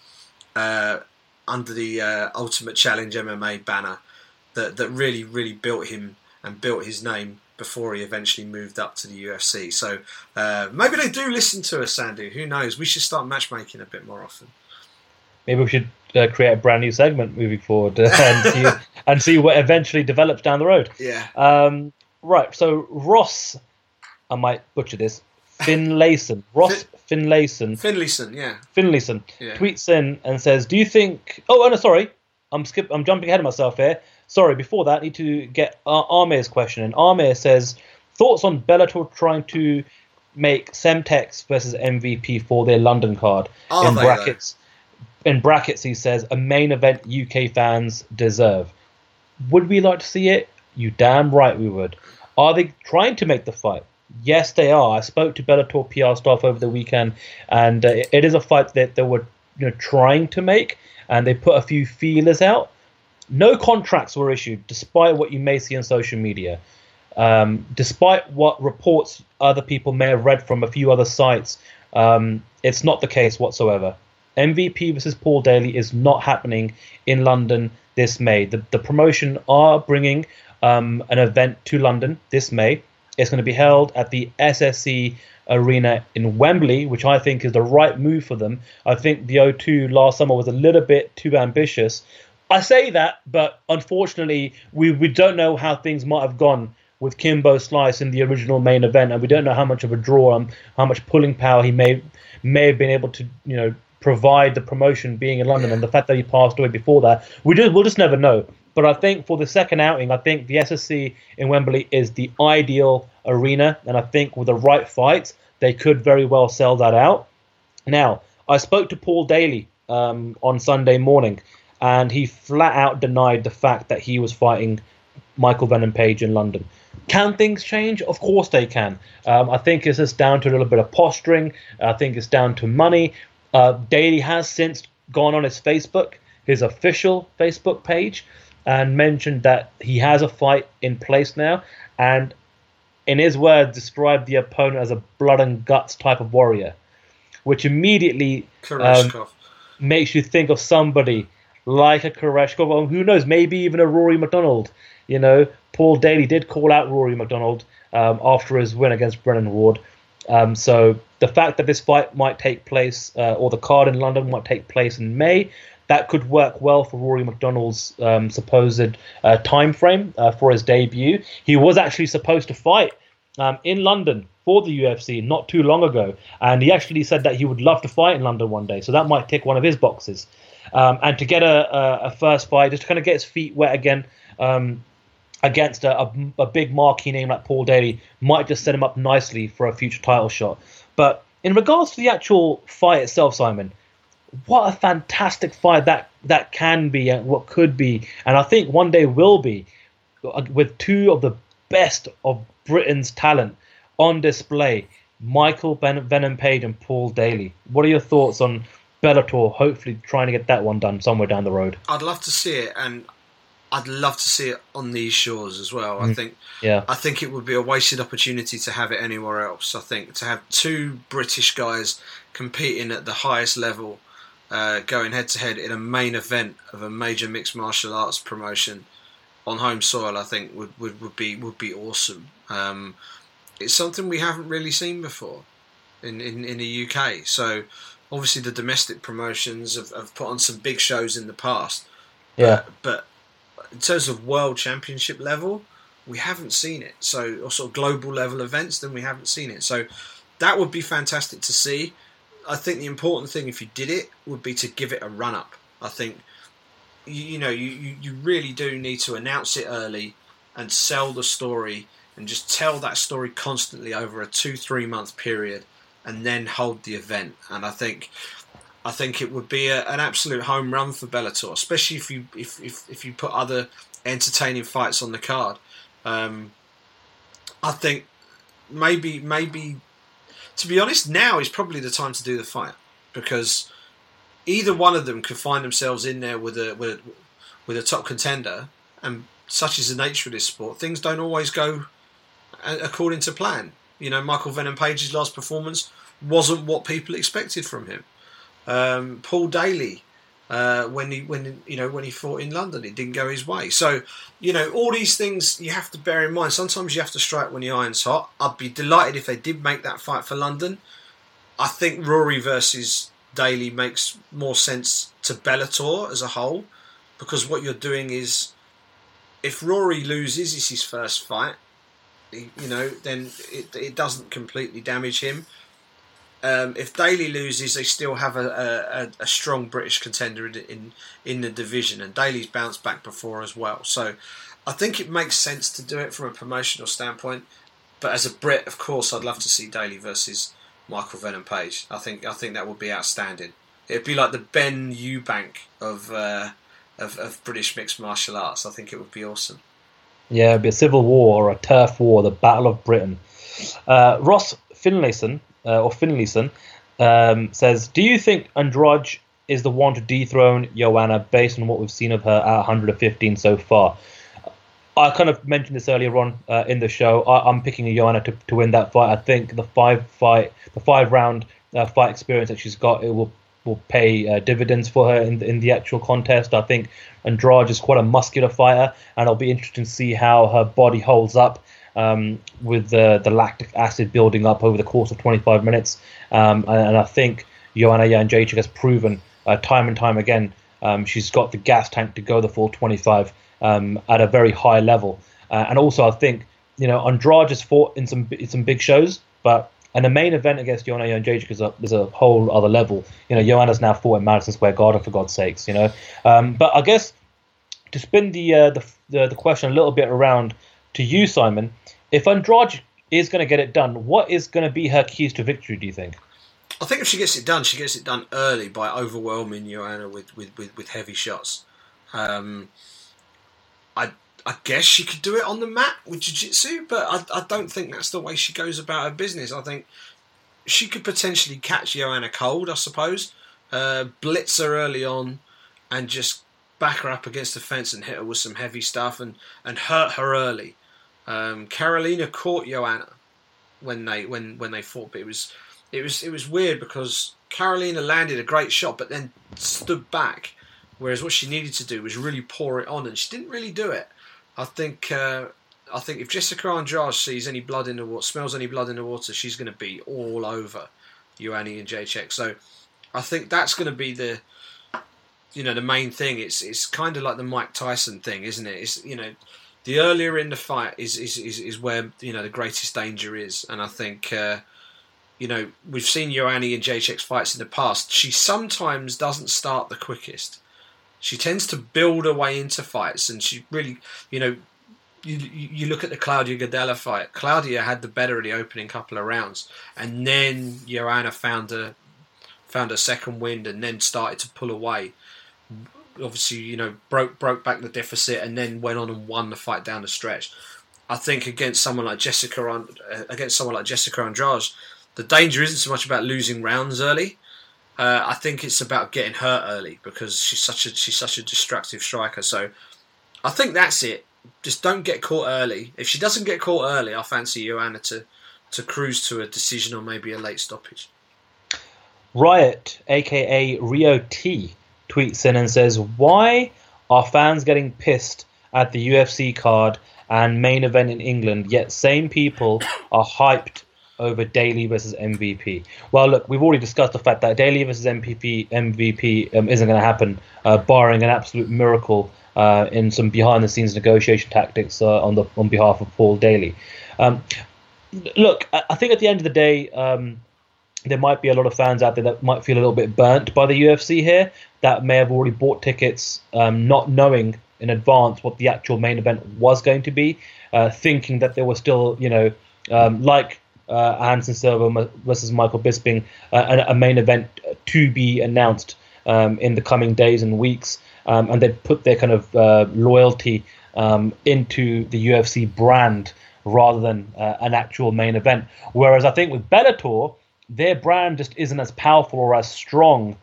uh, under the uh, Ultimate Challenge MMA banner that that really really built him and built his name before he eventually moved up to the UFC. So uh, maybe they do listen to us, Sandy. Who knows? We should start matchmaking a bit more often. Maybe we should uh, create a brand new segment moving forward uh, and see and see what eventually develops down the road. Yeah. Um, right. So Ross, I might butcher this. Finlayson, Ross Fin- Finlayson, Finlayson, yeah, Finlayson yeah. tweets in and says, "Do you think? Oh, no, sorry, I'm skip. I'm jumping ahead of myself here. Sorry, before that, I need to get uh, Amir's question. And Amir says, thoughts on Bellator trying to make Semtex versus MVP for their London card Are in brackets. Though? In brackets, he says a main event UK fans deserve. Would we like to see it? You damn right we would. Are they trying to make the fight? Yes, they are. I spoke to Bellator PR staff over the weekend, and uh, it is a fight that they were you know trying to make, and they put a few feelers out. No contracts were issued, despite what you may see on social media. Um, despite what reports other people may have read from a few other sites, um, it's not the case whatsoever. MVP versus Paul Daley is not happening in London this May. The, the promotion are bringing um, an event to London this May. It's going to be held at the SSE Arena in Wembley, which I think is the right move for them. I think the O2 last summer was a little bit too ambitious. I say that, but unfortunately, we, we don't know how things might have gone with Kimbo Slice in the original main event, and we don't know how much of a draw and how much pulling power he may may have been able to, you know, provide the promotion being in London, yeah. and the fact that he passed away before that, we just we'll just never know. But I think for the second outing, I think the SSE in Wembley is the ideal arena, and I think with the right fights, they could very well sell that out. Now, I spoke to Paul Daley um, on Sunday morning, and he flat out denied the fact that he was fighting Michael Venom Page in London. Can things change? Of course they can. Um, I think it's just down to a little bit of posturing. I think it's down to money. Uh, Daley has since gone on his Facebook, his official Facebook page, and mentioned that he has a fight in place now. And in his words, described the opponent as a blood and guts type of warrior, which immediately um, makes you think of somebody like a Koreshkov, or who knows, maybe even a Rory MacDonald. You know, Paul Daley did call out Rory MacDonald um, after his win against Brennan Ward. Um, so the fact that this fight might take place, uh, or the card in London might take place in May, that could work well for Rory MacDonald's um, supposed uh, time frame uh, for his debut. He was actually supposed to fight um, in London for the UFC not too long ago, and he actually said that he would love to fight in London one day. So that might tick one of his boxes. Um, and to get a, a, a, first fight, just to kind of get his feet wet again um, against a, a, big marquee name like Paul Daley, might just set him up nicely for a future title shot. But in regards to the actual fight itself, Simon, what a fantastic fight that that can be and what could be, and I think one day will be, uh, with two of the best of Britain's talent on display, Michael ben- Venom Page and Paul Daley. What are your thoughts on Bellator? Hopefully, trying to get that one done somewhere down the road. I'd love to see it, and I'd love to see it on these shores as well. Mm. I think, yeah, I think it would be a wasted opportunity to have it anywhere else. I think to have two British guys competing at the highest level uh, going head to head in a main event of a major mixed martial arts promotion on home soil, I think would, would, would be would be awesome. Um, it's something we haven't really seen before in, in, in the UK. So obviously the domestic promotions have, have put on some big shows in the past. Yeah. But, but in terms of world championship level, we haven't seen it. So or sort of global level events, then we haven't seen it. So that would be fantastic to see. I think the important thing, if you did it, would be to give it a run up. I think you, you know you, you really do need to announce it early and sell the story and just tell that story constantly over a two three month period and then hold the event. And I think I think it would be a, an absolute home run for Bellator, especially if you if, if, if you put other entertaining fights on the card. Um, I think maybe maybe to be honest, now is probably the time to do the fight because either one of them could find themselves in there with a with, with a top contender, and such is the nature of this sport. Things don't always go according to plan. You know, Michael Venom Page's last performance wasn't what people expected from him. Um, Paul Daley, uh, when he when you know when he fought in London. It didn't go his way. So you know all these things you have to bear in mind. Sometimes you have to strike when the iron's hot. I'd be delighted if they did make that fight for London. I think Rory versus Daley makes more sense to Bellator as a whole because what you're doing is if Rory loses, it's his first fight. You know, then it, it doesn't completely damage him. Um, if Daley loses, they still have a, a, a strong British contender in, in, in the division, and Daley's bounced back before as well. So I think it makes sense to do it from a promotional standpoint. But as a Brit, of course, I'd love to see Daley versus Michael Venom Page. I think I think that would be outstanding. It'd be like the Benn Eubank of, uh, of of British mixed martial arts. I think it would be awesome. Yeah, it'd be a civil war or a turf war, the Battle of Britain. Uh, Ross Finlayson uh, or Finlayson um, says, "Do you think Andrade is the one to dethrone Joanna based on what we've seen of her at 115 so far?" I kind of mentioned this earlier on uh, in the show. I, am picking Joanna to, to win that fight. I think the five fight, the five round uh, fight experience that she's got, it will will pay uh, dividends for her in the, in the actual contest. I think Andrade is quite a muscular fighter, and it'll be interesting to see how her body holds up um, with the, the lactic acid building up over the course of 25 minutes. Um, and, and, I think Joanna Jędrzejczyk has proven uh, time and time again um, she's got the gas tank to go the full 25 um, at a very high level. Uh, and also, I think you know Andrade has fought in some in some big shows, but and the main event against Joanna Jędrzejczyk is a, is a whole other level. You know, Joanna's now fought in Madison Square Garden for God's sakes. You know, um, but I guess to spin the, uh, the, the the question a little bit around to you, Simon, if Andrade is going to get it done, what is going to be her keys to victory? Do you think? I think if she gets it done, she gets it done early by overwhelming Joanna with with, with, with heavy shots. Um, I I guess she could do it on the mat with jiu-jitsu, but I, I don't think that's the way she goes about her business. I think she could potentially catch Joanna cold, I suppose, uh, blitz her early on, and just back her up against the fence and hit her with some heavy stuff and, and hurt her early. Um, Karolina caught Joanna when they when when they fought, but it was it was it was weird because Karolina landed a great shot, but then stood back, whereas what she needed to do was really pour it on, and she didn't really do it. I think uh, I think if Jessica Andrade sees any blood in the water, smells any blood in the water, she's going to be all over Joanna Jędrzejczyk. So I think that's going to be the you know the main thing. It's it's kind of like the Mike Tyson thing, isn't it? It's you know the earlier in the fight is is, is, is where you know the greatest danger is, and I think uh, you know we've seen Joanna Jędrzejczyk's fights in the past. She sometimes doesn't start the quickest. She tends to build her way into fights, and she really, you know, you you look at the Claudia Gadelha fight. Claudia had the better of the opening couple of rounds, and then Joanna found a found a second wind, and then started to pull away. Obviously, you know, broke broke back the deficit, and then went on and won the fight down the stretch. I think against someone like Jessica against someone like Jessica Andrade, the danger isn't so much about losing rounds early. Uh, I think it's about getting hurt early because she's such a she's such a destructive striker. So I think that's it. Just don't get caught early. If she doesn't get caught early, I fancy Joanna to to cruise to a decision or maybe a late stoppage. Riot, aka Rio T, tweets in and says, "Why are fans getting pissed at the UFC card and main event in England? Yet same people are hyped over Daley versus MVP. Well, look, we've already discussed the fact that Daley versus MVP MVP um, isn't going to happen, uh, barring an absolute miracle uh, in some behind-the-scenes negotiation tactics uh, on the on behalf of Paul Daley. Um, look, I think at the end of the day. Um, there might be a lot of fans out there that might feel a little bit burnt by the UFC here that may have already bought tickets um, not knowing in advance what the actual main event was going to be, uh, thinking that there was still, you know, um, like uh, Anderson Silva versus Michael Bisping, uh, a, main event to be announced um, in the coming days and weeks, um, and they put their kind of uh, loyalty um, into the UFC brand rather than uh, an actual main event. Whereas I think with Bellator, their brand just isn't as powerful or as strong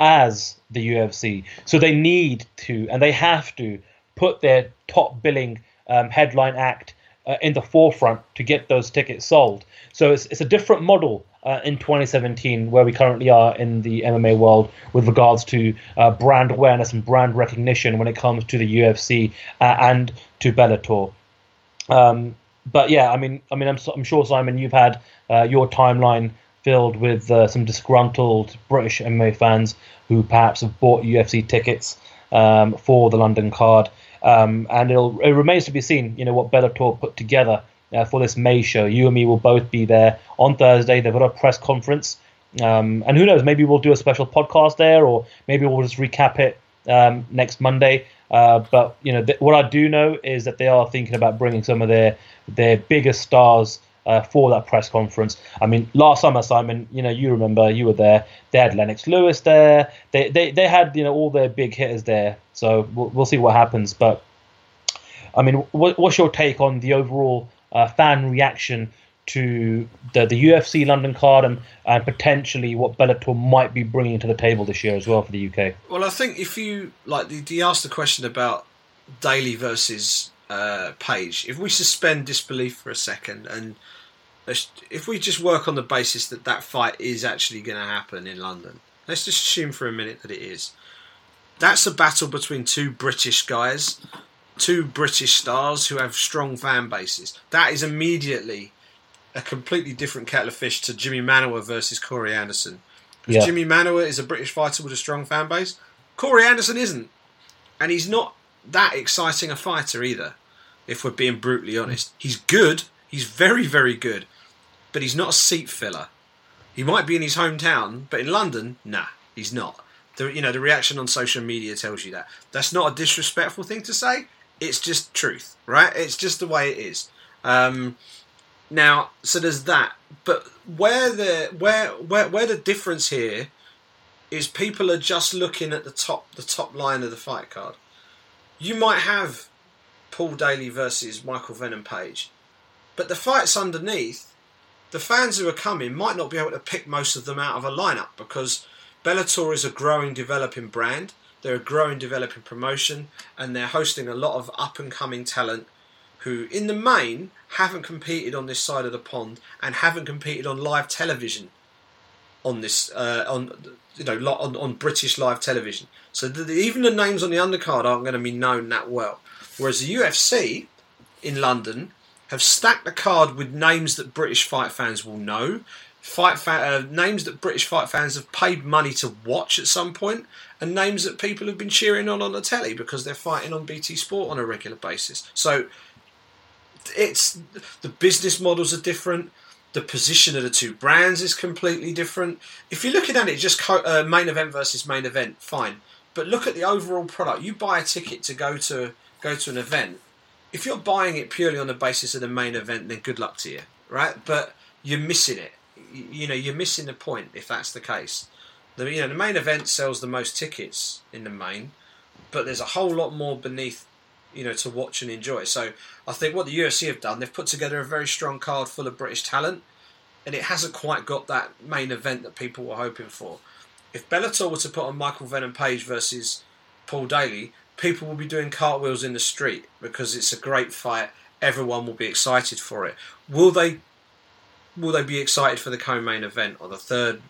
as the UFC, so they need to and they have to put their top billing um, headline act uh, in the forefront to get those tickets sold. So it's, it's a different model uh, in 2017 where we currently are in the MMA world with regards to uh, brand awareness and brand recognition when it comes to the UFC uh, and to Bellator. Um, but yeah, I mean, I mean, I'm, I'm sure Simon, you've had uh, your timeline filled with uh, some disgruntled British MMA fans who perhaps have bought UFC tickets um, for the London card. Um, and it remains to be seen, you know, what Bellator put together uh, for this May show. You and me will both be there on Thursday. They've got a press conference, um, and who knows? Maybe we'll do a special podcast there, or maybe we'll just recap it um, next Monday. Uh, but you know, th- what I do know is that they are thinking about bringing some of their their biggest stars uh, for that press conference. I mean, last summer, Simon, you know, you remember you were there. They had Lennox Lewis there. They they, they had you know all their big hitters there. So we'll, we'll see what happens. But I mean, what, what's your take on the overall uh, fan reaction to the the UFC London card and, and potentially what Bellator might be bringing to the table this year as well for the UK. Well, I think if you like, you asked the question about Daley versus uh, Page. If we suspend disbelief for a second and if we just work on the basis that that fight is actually going to happen in London, let's just assume for a minute that it is. That's a battle between two British guys, two British stars who have strong fan bases. That is immediately a completely different kettle of fish to Jimmy Manuwa versus Corey Anderson. Yeah. Jimmy Manuwa is a British fighter with a strong fan base. Corey Anderson isn't. And he's not that exciting a fighter either, if we're being brutally honest. He's good. He's very, very good. But he's not a seat filler. He might be in his hometown, but in London, nah, he's not. The, you know, the reaction on social media tells you that. That's not a disrespectful thing to say. It's just truth, right? It's just the way it is. Um, now, so there's that. But where the where where where the difference here is people are just looking at the top the top line of the fight card. You might have Paul Daley versus Michael Venom Page, but the fights underneath, the fans who are coming might not be able to pick most of them out of a lineup because Bellator is a growing, developing brand. They're a growing, developing promotion, and they're hosting a lot of up and coming talent who, in the main, haven't competed on this side of the pond and haven't competed on live television on this uh, on you know on, on British live television. So the, even the names on the undercard aren't going to be known that well. Whereas the UFC in London have stacked the card with names that British fight fans will know, fight fa- uh, names that British fight fans have paid money to watch at some point, and names that people have been cheering on on the telly because they're fighting on BT Sport on a regular basis. So it's the business models are different. The position of the two brands is completely different. If you're looking at it just co- uh, main event versus main event, fine. But look at the overall product. You buy a ticket to go to go to an event. If you're buying it purely on the basis of the main event, then good luck to you, right? But you're missing it. You, know, you're missing the point if that's the case. The you know the main event sells the most tickets in the main, but there's a whole lot more beneath you know to watch and enjoy. So I think what the UFC have done, they've put together a very strong card full of British talent, and it hasn't quite got that main event that people were hoping for. If Bellator were to put on Michael Venom Page versus Paul Daley, people will be doing cartwheels in the street because it's a great fight. Everyone will be excited for it. Will they? Will they be excited for the co-main event or the third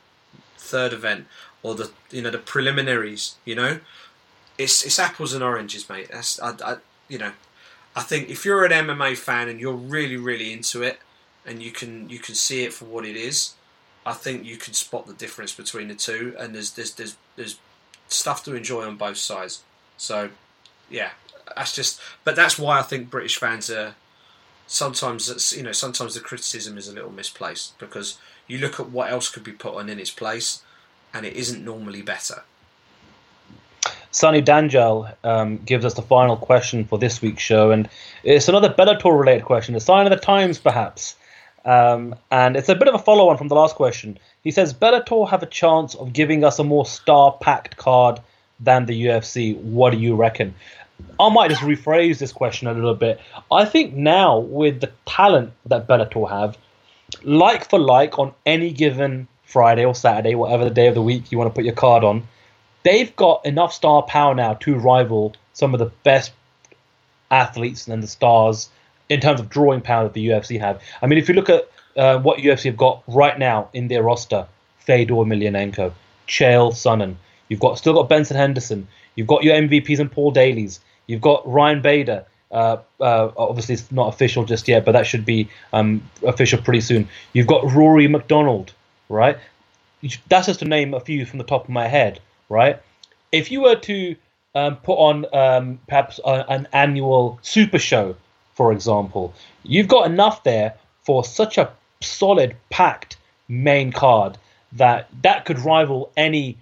third event or the you know the preliminaries? You know, it's it's apples and oranges, mate. That's I, I you know, I think if you're an MMA fan and you're really really into it, and you can you can see it for what it is, I think you can spot the difference between the two, and there's there's there's there's stuff to enjoy on both sides. So, yeah, that's just. But that's why I think British fans are sometimes you know sometimes the criticism is a little misplaced because you look at what else could be put on in its place, and it isn't normally better. Sunny Danjal um, gives us the final question for this week's show, and it's another Bellator related question, a sign of the times perhaps. Um, and it's a bit of a follow on from the last question. He says Bellator have a chance of giving us a more star packed card than the UFC. What do you reckon? I might just rephrase this question a little bit. I think now, with the talent that Bellator have, like for like on any given Friday or Saturday, whatever the day of the week you want to put your card on, they've got enough star power now to rival some of the best athletes and the stars in terms of drawing power that the UFC have. I mean, if you look at uh, what UFC have got right now in their roster, Fedor Emelianenko, Chael Sonnen, you've got still got Benson Henderson, you've got your MVPs and Paul Daley's, you've got Ryan Bader. Uh, uh, obviously, it's not official just yet, but that should be um, official pretty soon. You've got Rory MacDonald, right? That's just to name a few from the top of my head right? If you were to um, put on um, perhaps a, an annual super show, for example, you've got enough there for such a solid, packed main card that that could rival any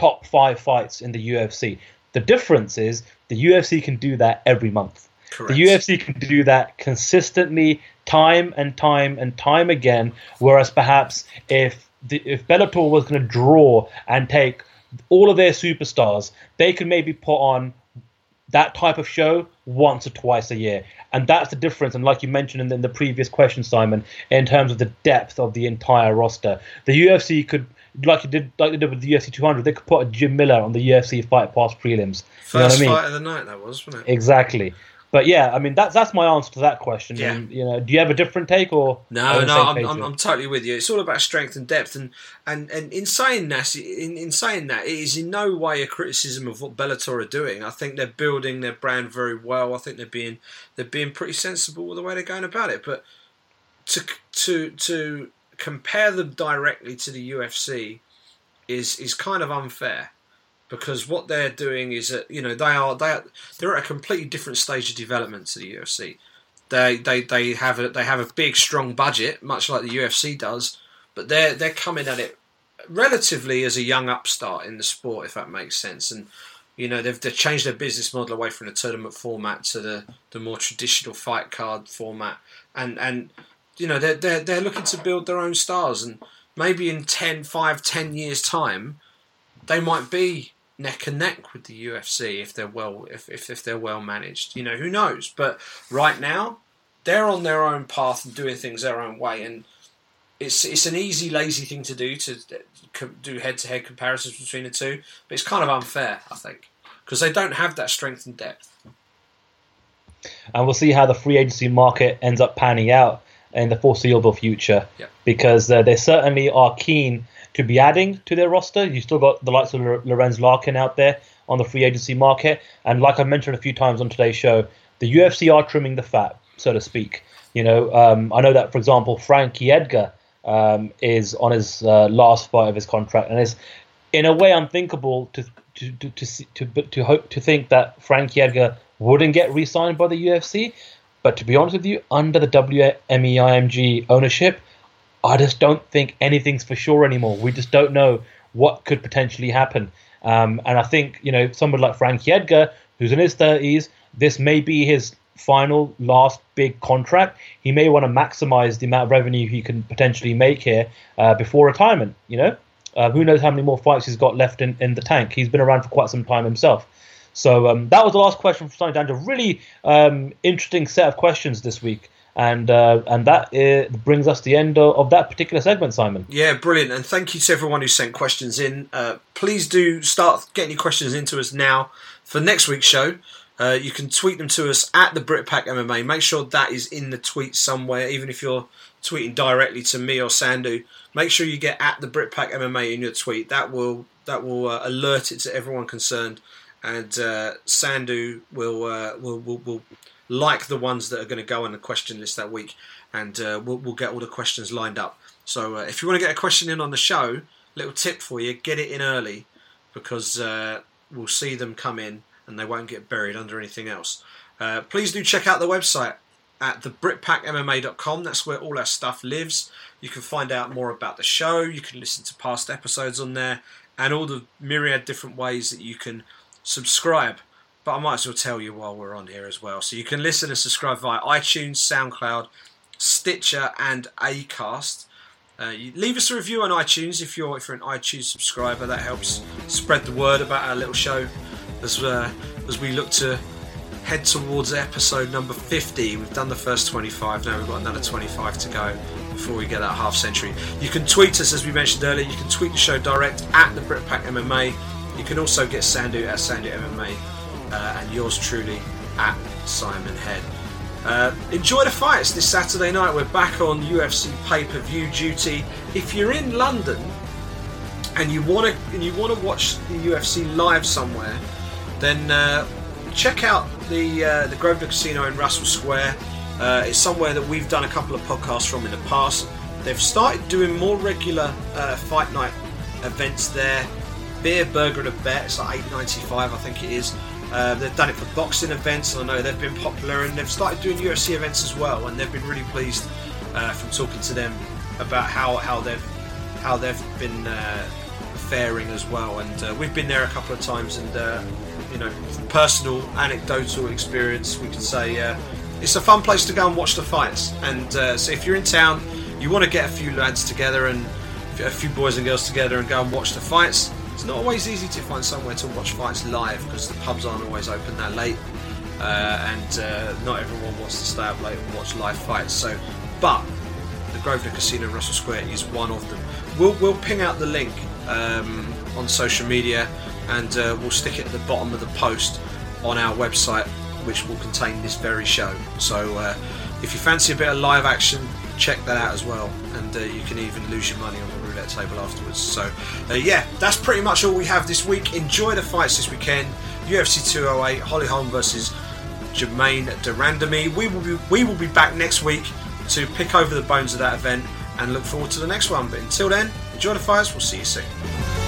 top five fights in the UFC. The difference is the UFC can do that every month. Correct. The UFC can do that consistently, time and time and time again. Whereas perhaps if the, if Bellator was going to draw and take all of their superstars, they could maybe put on that type of show once or twice a year. And that's the difference. And like you mentioned in the, in the previous question, Simon, in terms of the depth of the entire roster, the UFC could, like you did, like they did with the UFC 200, they could put a Jim Miller on the UFC Fight Pass prelims. First you know I mean? fight of the night, that was, wasn't it? Exactly. But yeah, I mean that's that's my answer to that question. Yeah. And, you know, do you have a different take or no? No, I'm, I'm, I'm, totally with you. It's all about strength and depth, and and and in saying that, in, in saying that, it is in no way a criticism of what Bellator are doing. I think they're building their brand very well. I think they're being they're being pretty sensible with the way they're going about it. But to to to compare them directly to the UFC is is kind of unfair because what they're doing is that you know they are they are, they're at a completely different stage of development to the UFC. They they they have a they have a big strong budget, much like the UFC does, but they're they're coming at it relatively as a young upstart in the sport, if that makes sense. And you know they've, they've changed their business model away from the tournament format to the, the more traditional fight card format, and and you know they're they're they're looking to build their own stars, and maybe in 10, 5, 10 years time, they might be neck and neck with the UFC if they're well if, if, if they're well managed. You know, who knows? But right now, they're on their own path and doing things their own way, and it's it's an easy, lazy thing to do to do head to head comparisons between the two. But it's kind of unfair, I think, because they don't have that strength and depth. And we'll see how the free agency market ends up panning out in the foreseeable future, because uh, they certainly are keen to be adding to their roster. You still got the likes of Lorenz Larkin out there on the free agency market, and like I mentioned a few times on today's show, the UFC are trimming the fat, so to speak. You know, um, I know that for example, Frankie Edgar um, is on his uh, last fight of his contract, and it's in a way unthinkable to to to to to, to hope to think that Frankie Edgar wouldn't get re-signed by the UFC. But to be honest with you, under the WMEIMG ownership, I just don't think anything's for sure anymore. We just don't know what could potentially happen. Um, and I think, you know, someone like Frankie Edgar, who's in his 30s, this may be his final, last big contract. He may want to maximize the amount of revenue he can potentially make here uh, before retirement, you know? Uh, who knows how many more fights he's got left in, in the tank? He's been around for quite some time himself. So um, that was the last question from Sonny Danjal. Really um, interesting set of questions this week and uh, and that uh, brings us to the end of, of, that particular segment, Simon. Yeah, brilliant, and thank you to everyone who sent questions in. Uh, please do start getting your questions into us now for next week's show. Uh, you can tweet them to us at the Britpack MMA. Make sure that is in the tweet somewhere, even if you're tweeting directly to me or Sandhu. Make sure you get at the Britpack MMA in your tweet. That will that will uh, alert it to everyone concerned, and uh, Sandhu will, will will will like the ones that are going to go on the question list that week, and uh, we'll, we'll, get all the questions lined up. So uh, if you want to get a question in on the show, little tip for you: get it in early because uh, we'll see them come in and they won't get buried under anything else. Uh, please do check out the website at thebritpackmma.com. That's where all our stuff lives. You can find out more about the show. You can listen to past episodes on there, and all the myriad different ways that you can subscribe but I might as well tell you while we're on here as well. So you can listen and subscribe via iTunes, SoundCloud, Stitcher, and Acast. Uh, leave us a review on iTunes if you're if you're an iTunes subscriber. That helps spread the word about our little show as uh, as we look to head towards episode number 50. We've done the first 25. Now we've got another 25 to go before we get that half century. You can tweet us as we mentioned earlier. You can tweet the show direct at the Britpack MMA. You can also get Sandhu at Sandu MMA uh, and yours truly at Simon Head. Uh, enjoy the fights this Saturday night. We're back on UFC pay per view duty. If you're in London and you want to and you want to watch the UFC live somewhere, then uh, check out the uh, the Grosvenor Casino in Russell Square. Uh, it's somewhere that we've done a couple of podcasts from in the past. They've started doing more regular uh, fight night events there. Beer, burger, and a bet. It's like eight ninety five, I think it is. Uh, they've done it for boxing events, and I know they've been popular, and they've started doing UFC events as well, and they've been really pleased uh, from talking to them about how, how they've how they've been uh, faring as well. And uh, we've been there a couple of times, and uh, you know, personal anecdotal experience, we can say it's a fun place to go and watch the fights. And so if you're in town, you want to get a few lads together and a few boys and girls together and go and watch the fights it's not always easy to find somewhere to watch fights live because the pubs aren't always open that late, uh, and uh, not everyone wants to stay up late and watch live fights. So, but the Grosvenor Casino in Russell Square is one of them. We'll we'll ping out the link um, on social media, and uh, we'll stick it at the bottom of the post on our website, which will contain this very show. So, uh, if you fancy a bit of live action, check that out as well, and uh, you can even lose your money on the roulette table afterwards. So, uh, yeah, that's pretty much all we have this week. Enjoy the fights this weekend. UFC 208, Holly Holm versus Germaine de Randamie. We will be we will be back next week to pick over the bones of that event and look forward to the next one. But until then, enjoy the fights. We'll see you soon.